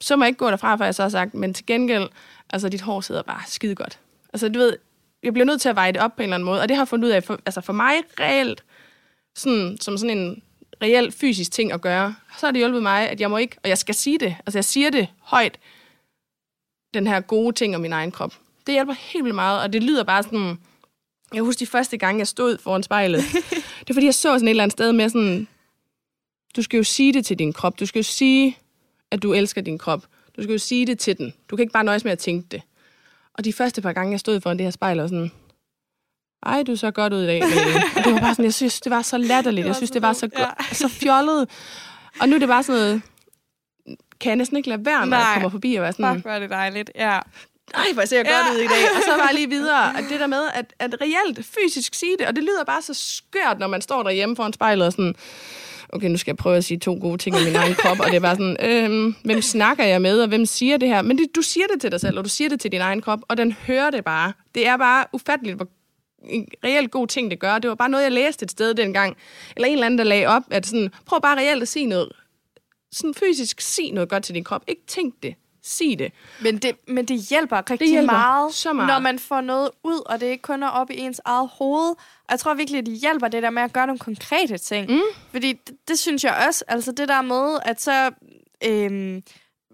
Speaker 2: Så må jeg ikke gå derfra, før jeg så har sagt, men til gengæld, altså dit hår sidder bare skide godt. Altså du ved, jeg bliver nødt til at veje det op på en eller anden måde, og det har jeg fundet ud af, for, altså for mig reelt, sådan, som sådan en reel fysisk ting at gøre, så har det hjulpet mig, at jeg må ikke, og jeg skal sige det, altså jeg siger det højt, den her gode ting om min egen krop. Det hjælper helt vildt meget, og det lyder bare sådan, jeg husker de første gange, jeg stod foran spejlet, det er fordi, jeg så sådan et eller andet sted med sådan, du skal jo sige det til din krop, du skal jo sige, at du elsker din krop, du skal jo sige det til den, du kan ikke bare nøjes med at tænke det. Og de første par gange, jeg stod foran det her spejl, og sådan, ej, du så godt ud i dag. Malene." Og det var bare sådan, jeg synes, det var så latterligt. Jeg synes, det var så,
Speaker 1: ja.
Speaker 2: så fjollet. Og nu er det bare sådan noget, kan jeg næsten ikke lade være, når jeg
Speaker 1: Nej.
Speaker 2: kommer forbi og være sådan,
Speaker 1: Fuck, hvor er det dejligt. Ja.
Speaker 2: ej, hvor ser jeg
Speaker 1: Ja.
Speaker 2: godt ud i dag. Og så bare lige videre. Og det der med, at, at reelt fysisk sige det, og det lyder bare så skørt, når man står derhjemme foran spejlet og sådan, okay, nu skal jeg prøve at sige to gode ting om min egen krop, og det er bare sådan, øhm, hvem snakker jeg med, og hvem siger det her? Men det, du siger det til dig selv, og du siger det til din egen krop, og den hører det bare. Det er bare ufatteligt, hvor en reelt god ting, det gør. Det var bare noget, jeg læste et sted dengang. Eller en eller anden, der lagde op, at sådan, prøv bare reelt at sige noget. Sådan fysisk, sige noget godt til din krop. Ikke tænk det. Sig det.
Speaker 1: Men det, men det hjælper rigtig
Speaker 2: Det hjælper
Speaker 1: meget,
Speaker 2: så meget.
Speaker 1: når man får noget ud, og det ikke kun er op i ens eget hoved. Jeg tror virkelig, at det hjælper det der med at gøre nogle konkrete ting. Mm. Fordi det, det synes jeg også, altså det der med, at så øhm,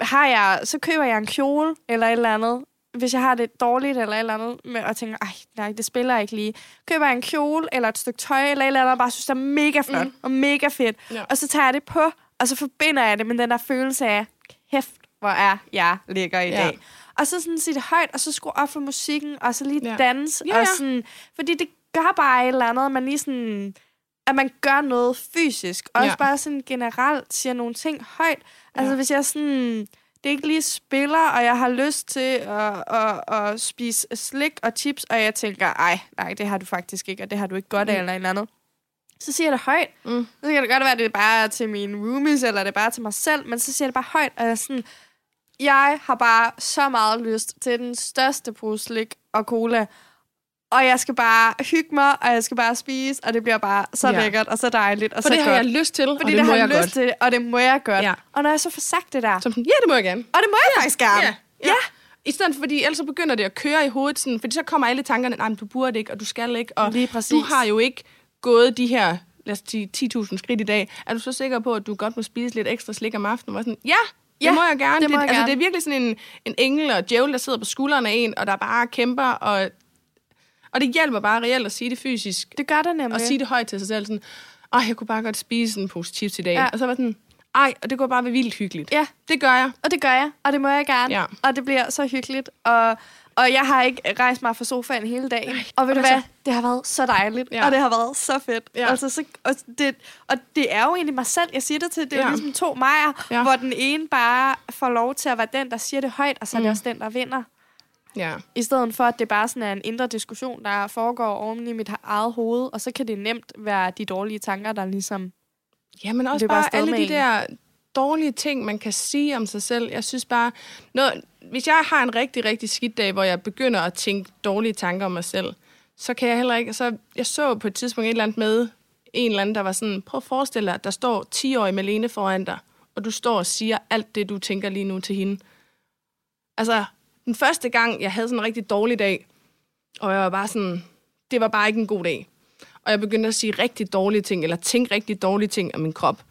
Speaker 1: har jeg, så køber jeg en kjole eller et eller andet, hvis jeg har det dårligt eller et eller andet, med, og tænker, ej, nej, det spiller jeg ikke lige. Køber jeg en kjole eller et stykke tøj eller et eller andet, og bare synes, det er mega flot mm. og mega fedt.
Speaker 2: Ja.
Speaker 1: Og så tager jeg det på, og så forbinder jeg det med den der følelse af, kæft, hvor er jeg lækker i
Speaker 2: Ja.
Speaker 1: dag. Og så sådan sige det højt, og så skrue op for musikken, og så lige
Speaker 2: Ja.
Speaker 1: danse.
Speaker 2: Ja,
Speaker 1: Og
Speaker 2: ja.
Speaker 1: sådan, fordi det gør bare et eller andet, at man lige sådan, at man gør noget fysisk. Også
Speaker 2: Ja.
Speaker 1: bare sådan generelt siger nogle ting højt. Altså
Speaker 2: Ja.
Speaker 1: hvis jeg sådan, det ikke lige spiller, og jeg har lyst til at, at, at spise slik og chips, og jeg tænker, ej, nej, det har du faktisk ikke, og det har du ikke godt af,
Speaker 2: Mm.
Speaker 1: eller et eller andet. Så siger jeg det højt.
Speaker 2: Mm.
Speaker 1: Så kan det godt være, at det bare er til mine roomies, eller det er bare til mig selv, men så siger jeg det bare højt, og jeg er sådan, jeg har bare så meget lyst til den største pose slik og cola, og jeg skal bare hygge mig, og jeg skal bare spise, og det bliver bare så
Speaker 2: Ja.
Speaker 1: lækkert, og så dejligt, og
Speaker 2: For
Speaker 1: så
Speaker 2: det har
Speaker 1: godt.
Speaker 2: jeg lyst til,
Speaker 1: Fordi
Speaker 2: og det,
Speaker 1: det
Speaker 2: må
Speaker 1: har
Speaker 2: jeg
Speaker 1: jeg lyst
Speaker 2: godt.
Speaker 1: til, og det må jeg godt.
Speaker 2: Ja.
Speaker 1: Og når jeg så får sagt det der,
Speaker 2: sådan, ja, det må jeg gerne.
Speaker 1: og det må jeg faktisk gerne.
Speaker 2: Ja, ja. I stedet for, fordi ellers så begynder det at køre i hovedet, sådan, fordi så kommer alle tankerne, nej, men du burde ikke, og du skal ikke, og
Speaker 1: Lige præcis.
Speaker 2: du har jo ikke gået de her, lad os sige, 10.000 skridt i dag. Er du så sikker på, at du godt må spise lidt ekstra slik om aftenen? Og sådan, ja, det
Speaker 1: Ja,
Speaker 2: må jeg gerne.
Speaker 1: det må jeg
Speaker 2: altså,
Speaker 1: gerne.
Speaker 2: det er virkelig sådan en, en engel og djævel, der sidder på skulderen af en, og der bare kæmper, og, og det hjælper bare reelt at sige det fysisk,
Speaker 1: Det gør det nemlig.
Speaker 2: og sige det højt til sig selv, sådan, åh, jeg kunne bare godt spise en pose chips i dag.
Speaker 1: Ja.
Speaker 2: Og så var sådan, ej, og det kunne bare være vildt hyggeligt.
Speaker 1: Ja,
Speaker 2: Det gør jeg.
Speaker 1: og det gør jeg, og det må jeg gerne.
Speaker 2: Ja.
Speaker 1: Og det bliver så hyggeligt. Og, og jeg har ikke rejst mig fra sofaen hele dagen.
Speaker 2: Nej,
Speaker 1: og ved du
Speaker 2: altså-
Speaker 1: hvad? Det har været så dejligt,
Speaker 2: Ja.
Speaker 1: og det har været så fedt.
Speaker 2: Ja.
Speaker 1: Altså, så, og, det, og det er jo egentlig mig selv, jeg siger det til. Det er
Speaker 2: Ja.
Speaker 1: ligesom to mejer,
Speaker 2: Ja.
Speaker 1: hvor den ene bare får lov til at være den, der siger det højt, og så er det
Speaker 2: Mm.
Speaker 1: også den, der vinder.
Speaker 2: Ja.
Speaker 1: I stedet for, at det bare sådan er en indre diskussion, der foregår oven i mit eget hoved, og så kan det nemt være de dårlige tanker, der ligesom...
Speaker 2: Ja, men også bare alle de
Speaker 1: en.
Speaker 2: der dårlige ting, man kan sige om sig selv. Jeg synes bare, noget, hvis jeg har en rigtig, rigtig skidt dag, hvor jeg begynder at tænke dårlige tanker om mig selv, så kan jeg heller ikke... Så jeg så på et tidspunkt et eller andet med en eller anden, der var sådan, prøv at forestille dig, at der står 10-årig Malene foran dig, og du står og siger alt det, du tænker lige nu til hende. Altså, den første gang, jeg havde sådan en rigtig dårlig dag, og jeg var bare sådan, det var bare ikke en god dag. Og jeg begyndte at sige rigtig dårlige ting, eller tænke rigtig dårlige ting om min krop.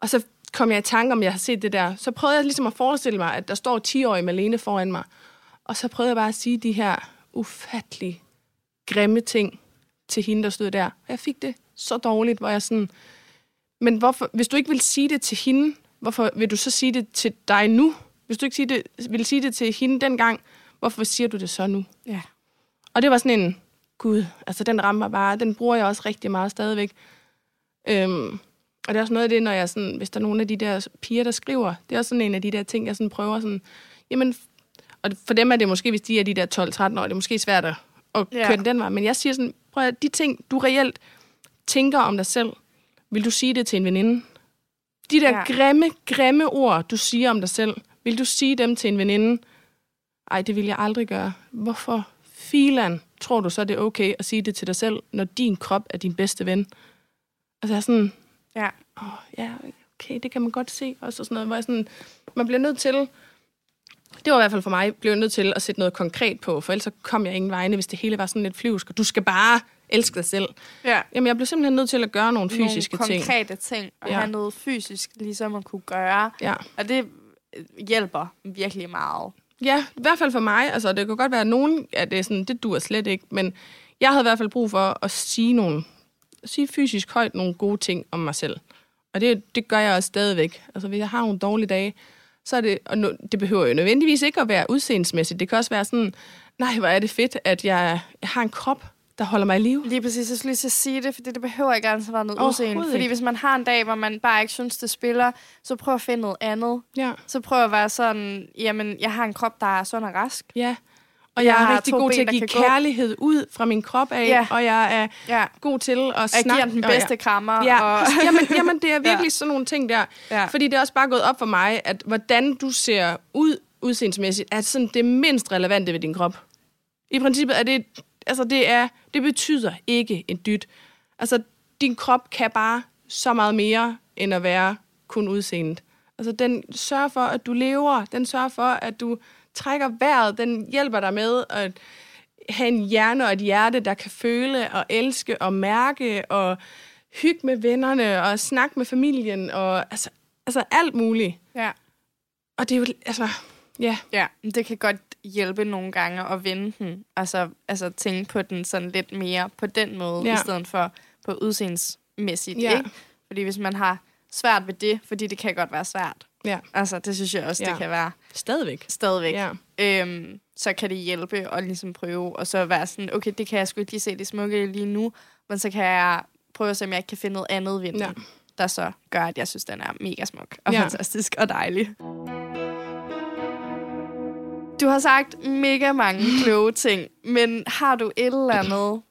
Speaker 2: Og så kom jeg i tanke om, jeg har set det der. Så prøvede jeg ligesom at forestille mig, at der står 10-årige Malene foran mig. Og så prøvede jeg bare at sige de her ufattelig grimme ting til hende, der stod der. Og jeg fik det så dårligt, hvor jeg sådan... Men hvorfor, hvis du ikke vil sige det til hende, hvorfor vil du så sige det til dig nu? Hvis du ikke sige det, vil sige det til hende dengang, hvorfor siger du det så nu?
Speaker 1: Ja.
Speaker 2: Og det var sådan en, gud, altså den rammer bare, den bruger jeg også rigtig meget stadigvæk. Øhm, og det er også noget af det, når jeg sådan, hvis der er nogle af de der piger, der skriver, det er også sådan en af de der ting, jeg sådan prøver sådan, jamen, og for dem er det måske, hvis de er de der 12-13 år, det er måske svært at, at
Speaker 1: Ja.
Speaker 2: køre den den vej, men jeg siger sådan, prøv at de ting, du reelt tænker om dig selv, vil du sige det til en veninde? De der
Speaker 1: ja.
Speaker 2: grimme, grimme ord, du siger om dig selv, vil du sige dem til en veninde? Ej, det vil jeg aldrig gøre. Hvorfor filan tror du så, det er okay at sige det til dig selv, når din krop er din bedste ven? Altså jeg er sådan,
Speaker 1: Ja.
Speaker 2: åh, ja, okay, det kan man godt se. Og så sådan noget, hvor jeg sådan, man bliver nødt til, det var i hvert fald for mig, blev jeg nødt til at sætte noget konkret på, for ellers så kom jeg ingen vegne, hvis det hele var sådan lidt flyvsk, og du skal bare elske dig selv.
Speaker 1: ja.
Speaker 2: Jamen, jeg blev simpelthen nødt til at gøre nogle fysiske
Speaker 1: nogle
Speaker 2: ting.
Speaker 1: konkrete ting, og
Speaker 2: Ja.
Speaker 1: have noget fysisk, ligesom at kunne gøre.
Speaker 2: Ja.
Speaker 1: Og det øh, hjælper virkelig meget.
Speaker 2: Ja, i hvert fald for mig. Altså, det kan godt være, at nogen, ja, det, er sådan, det duer slet ikke, men jeg havde i hvert fald brug for at sige nogle, sige fysisk højt nogle gode ting om mig selv. Og det, det gør jeg også stadigvæk. Altså, hvis jeg har nogle dårlige dage, så er det, og nu, det behøver jo nødvendigvis ikke at være udseendemæssigt. Det kan også være sådan, nej, hvor er det fedt, at jeg, jeg har en krop, der holder mig i live.
Speaker 1: Lige præcis, jeg skulle lige sige det, fordi det behøver ikke altid være noget udseende. Fordi hvis man har en dag, hvor man bare ikke synes, det spiller, så prøv at finde noget andet.
Speaker 2: Ja.
Speaker 1: Så prøv at være sådan, jamen, jeg har en krop, der er sund og rask.
Speaker 2: Ja. Og jeg,
Speaker 1: Jeg
Speaker 2: jeg er rigtig god
Speaker 1: ben,
Speaker 2: til at give
Speaker 1: kan gå.
Speaker 2: kærlighed ud fra min krop af,
Speaker 1: Ja.
Speaker 2: og jeg er
Speaker 1: Ja.
Speaker 2: god til at
Speaker 1: Jeg
Speaker 2: snakke.
Speaker 1: giver den
Speaker 2: og jeg-
Speaker 1: bedste krammer.
Speaker 2: Ja,
Speaker 1: og,
Speaker 2: jamen, jamen, det er virkelig
Speaker 1: Ja.
Speaker 2: ja. sådan nogle ting der.
Speaker 1: Ja.
Speaker 2: Fordi det er også bare gået op for mig, at hvordan du ser ud udseendsmæssigt, er sådan det mindst relevante ved din krop. I princippet er det altså det, er, det betyder ikke en dyt. Altså, din krop kan bare så meget mere, end at være kun udseendet. Altså, den sørger for, at du lever. Den sørger for, at du trækker vejret. Den hjælper dig med at have en hjerne og et hjerte, der kan føle og elske og mærke og hygge med vennerne og snakke med familien og altså, altså alt muligt.
Speaker 1: Ja.
Speaker 2: Og det er jo, altså, ja.
Speaker 1: Ja, det kan godt hjælpe nogle gange at vende den. Altså, altså tænke på den sådan lidt mere på den måde, ja. i stedet for på udseendsmæssigt.
Speaker 2: Ja.
Speaker 1: Ikke? Fordi hvis man har svært ved det, fordi det kan godt være svært.
Speaker 2: Ja.
Speaker 1: Altså, det synes jeg også, ja. det kan være.
Speaker 2: Stadigvæk.
Speaker 1: Stadigvæk.
Speaker 2: Ja.
Speaker 1: Øhm, så kan det hjælpe at ligesom prøve, og så være sådan, okay, det kan jeg sgu ikke lige se det smukke lige nu, men så kan jeg prøve at se, om jeg ikke kan finde noget andet den,
Speaker 2: Ja.
Speaker 1: der så gør, at jeg synes, den er mega smuk og
Speaker 2: Ja.
Speaker 1: fantastisk og dejlig. Du har sagt mega mange kloge ting, men har du et eller andet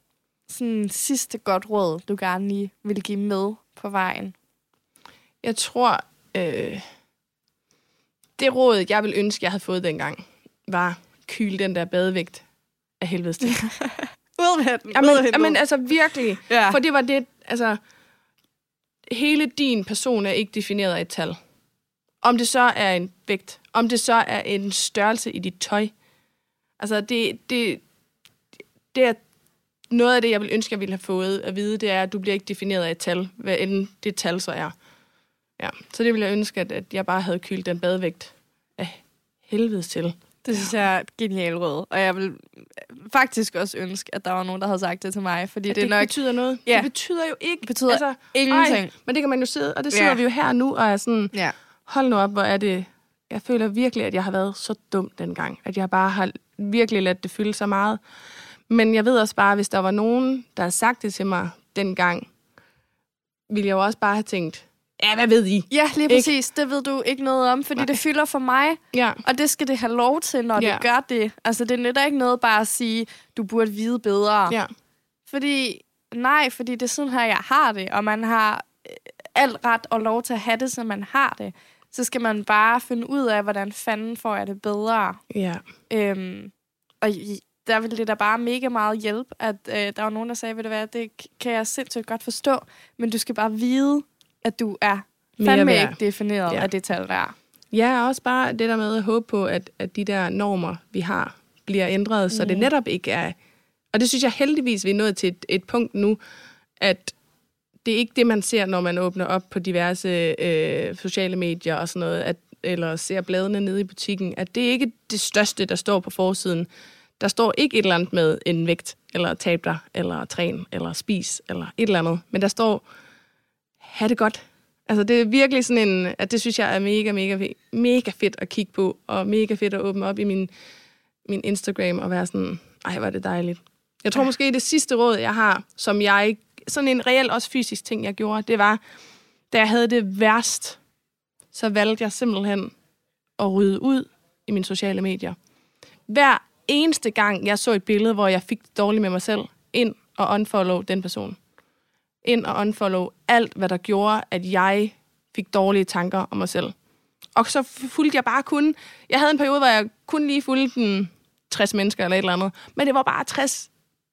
Speaker 1: sådan sidste godt råd, du gerne lige vil give med på vejen?
Speaker 2: Jeg tror, øh, det råd, jeg ville ønske, jeg havde fået dengang, var kyle den der badevægt af helvedes til.
Speaker 1: Ud med den.
Speaker 2: Jamen, jamen, altså virkelig.
Speaker 1: ja.
Speaker 2: For det var det, altså, hele din person er ikke defineret af et tal. Om det så er en vægt, om det så er en størrelse i dit tøj. Altså, det, det, det er noget af det, jeg vil ønske, jeg ville have fået at vide, det er, at du bliver ikke defineret af et tal, hvad end det tal så er. Ja, så det ville jeg ønske, at, at jeg bare havde kyldt den badevægt af helvedes til.
Speaker 1: Det synes jeg er et genialt råd, og jeg vil faktisk også ønske, at der var nogen, der havde sagt det til mig, fordi
Speaker 2: At
Speaker 1: det,
Speaker 2: det,
Speaker 1: nok
Speaker 2: betyder noget.
Speaker 1: Ja.
Speaker 2: Det betyder jo ikke.
Speaker 1: Det betyder
Speaker 2: altså,
Speaker 1: ingenting.
Speaker 2: Ej, men det kan man jo sidde, og det sidder
Speaker 1: Ja.
Speaker 2: vi jo her nu, og er sådan,
Speaker 1: Ja.
Speaker 2: hold nu op, hvor er det... Jeg føler virkelig, at jeg har været så dum dengang. At jeg bare har virkelig ladet det fylde så meget. Men jeg ved også bare, hvis der var nogen, der havde sagt det til mig dengang, ville jeg jo også bare have tænkt, ja, hvad ved I?
Speaker 1: Ja, lige
Speaker 2: Ikke?
Speaker 1: præcis. Det ved du ikke noget om, fordi
Speaker 2: Nej.
Speaker 1: det fylder for mig,
Speaker 2: Ja,
Speaker 1: og det skal det have lov til, når
Speaker 2: Ja.
Speaker 1: det gør det. Altså, det nytter ikke noget bare at sige, du burde vide bedre.
Speaker 2: ja,
Speaker 1: Fordi, nej, fordi det er sådan her, jeg har det, og man har øh, alt ret og lov til at have det, som man har det. Så skal man bare finde ud af, hvordan fanden får jeg det bedre.
Speaker 2: ja.
Speaker 1: Øhm, og der ville det da bare mega meget hjælpe, at øh, der var nogen, der sagde, ved du hvad, det kan jeg sindssygt godt forstå, men du skal bare vide, at du er
Speaker 2: Mere
Speaker 1: fandme
Speaker 2: værd.
Speaker 1: ikke defineret
Speaker 2: Ja.
Speaker 1: af det tal, der er.
Speaker 2: Ja, og også bare det der med at håbe på, at, at de der normer, vi har, bliver ændret, mm. så det
Speaker 1: Mm.
Speaker 2: netop ikke er... Og det synes jeg heldigvis, vi er nået til et, et punkt nu, at det er ikke det, man ser, når man åbner op på diverse øh, sociale medier og sådan noget, at, eller ser bladene nede i butikken, at det er ikke det største, der står på forsiden. Der står ikke et eller andet med en vægt, eller tab dig, eller træn, eller spis, eller et eller andet. Men der står, ha' det godt. Altså, det er virkelig sådan en, at det synes jeg er mega, mega, mega fedt at kigge på, og mega fedt at åbne op i min, min Instagram og være sådan, ej, hvor er det dejligt. Jeg tror måske, det sidste råd, jeg har, som jeg, sådan en reel også fysisk ting, jeg gjorde, det var, da jeg havde det værst, så valgte jeg simpelthen at rydde ud i mine sociale medier. Hver eneste gang, jeg så et billede, hvor jeg fik det dårligt med mig selv, ind og unfollow den person. Ind og unfollow alt, hvad der gjorde, at jeg fik dårlige tanker om mig selv. Og så fulgte jeg bare kun... Jeg havde en periode, hvor jeg kun lige fulgte den 60 mennesker eller et eller andet. Men det var bare 60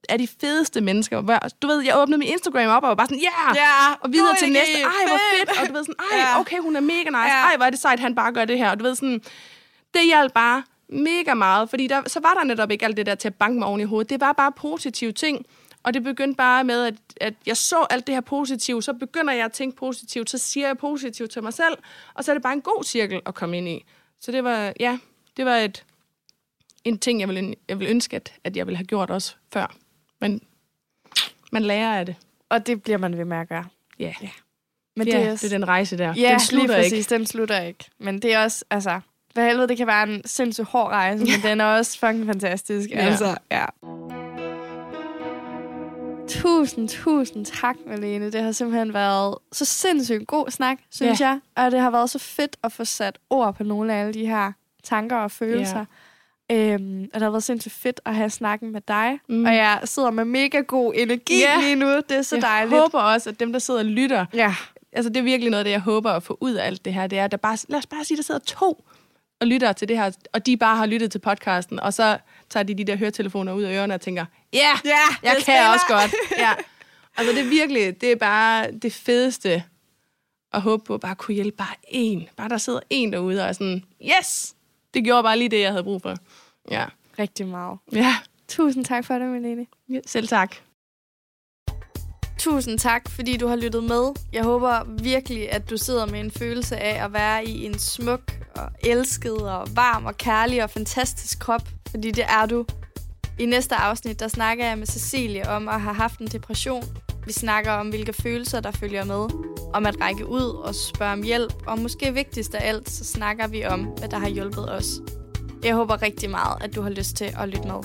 Speaker 2: af de fedeste mennesker. Du ved, jeg åbnede min Instagram op og var bare sådan, yeah!
Speaker 1: Ja,
Speaker 2: og videre til næste. Ej, hvor
Speaker 1: fedt.
Speaker 2: Og du ved sådan, ej,
Speaker 1: Ja.
Speaker 2: okay, hun er mega nice.
Speaker 1: Ja.
Speaker 2: Ej, hvor er det sejt, han bare gør det her. Og du ved sådan, det hjalp bare mega meget, fordi der, så var der netop ikke alt det der til at banke mig oven i hovedet. Det var bare positive ting, og det begyndte bare med, at, at jeg så alt det her positive, så begynder jeg at tænke positivt, så siger jeg positivt til mig selv, og så er det bare en god cirkel at komme ind i. Så det var, ja, det var et, en ting, jeg ville, jeg ville ønske, at, at jeg ville have gjort også før. Men man lærer af det.
Speaker 1: Og det bliver man ved med at gøre.
Speaker 2: Ja,
Speaker 1: Men
Speaker 2: Men det, ja, det er den rejse der.
Speaker 1: Ja,
Speaker 2: den slutter
Speaker 1: lige
Speaker 2: ikke.
Speaker 1: præcis. Den slutter ikke. Men det er også, altså, hvad helvede, det kan være en sindssygt hård rejse, men den er også fucking fantastisk.
Speaker 2: Ja.
Speaker 1: Altså, ja. Tusind, tusind tak, Malene. Det har simpelthen været så sindssygt god snak, synes
Speaker 2: Ja.
Speaker 1: jeg. Og det har været så fedt at få sat ord på nogle af alle de her tanker og følelser. Øhm, og det har været sindssygt fedt at have snakken med dig.
Speaker 2: Mm.
Speaker 1: Og jeg sidder med mega god energi
Speaker 2: Ja.
Speaker 1: lige nu. Det er så
Speaker 2: jeg
Speaker 1: dejligt.
Speaker 2: håber også, at dem, der sidder og lytter,
Speaker 1: Ja.
Speaker 2: altså det er virkelig noget af det, jeg håber at få ud af alt det her, det er, at der bare, lad os bare sige, der sidder to og lytter til det her, og de bare har lyttet til podcasten, og så tager de de der høretelefoner ud af ørerne og tænker, ja, yeah,
Speaker 1: Ja, jeg
Speaker 2: kan
Speaker 1: spiller."
Speaker 2: også godt. Ja. Altså det er virkelig, det er bare det fedeste at håbe på at bare kunne hjælpe bare en. Bare der sidder en derude og er sådan, yes, det gjorde bare lige det, jeg havde brug for. Ja,
Speaker 1: Rigtig meget.
Speaker 2: ja.
Speaker 1: Tusind tak for det, Malene.
Speaker 2: ja selv tak.
Speaker 1: Tusind tak, fordi du har lyttet med. Jeg håber virkelig, at du sidder med en følelse af at være i en smuk og elsket og varm og kærlig og fantastisk krop, fordi det er du. I næste afsnit, der snakker jeg med Cecilie om at have haft en depression. Vi snakker om, hvilke følelser, der følger med. Om at række ud og spørge om hjælp. Og måske vigtigst af alt, så snakker vi om, hvad der har hjulpet os. Jeg håber rigtig meget, at du har lyst til at lytte med.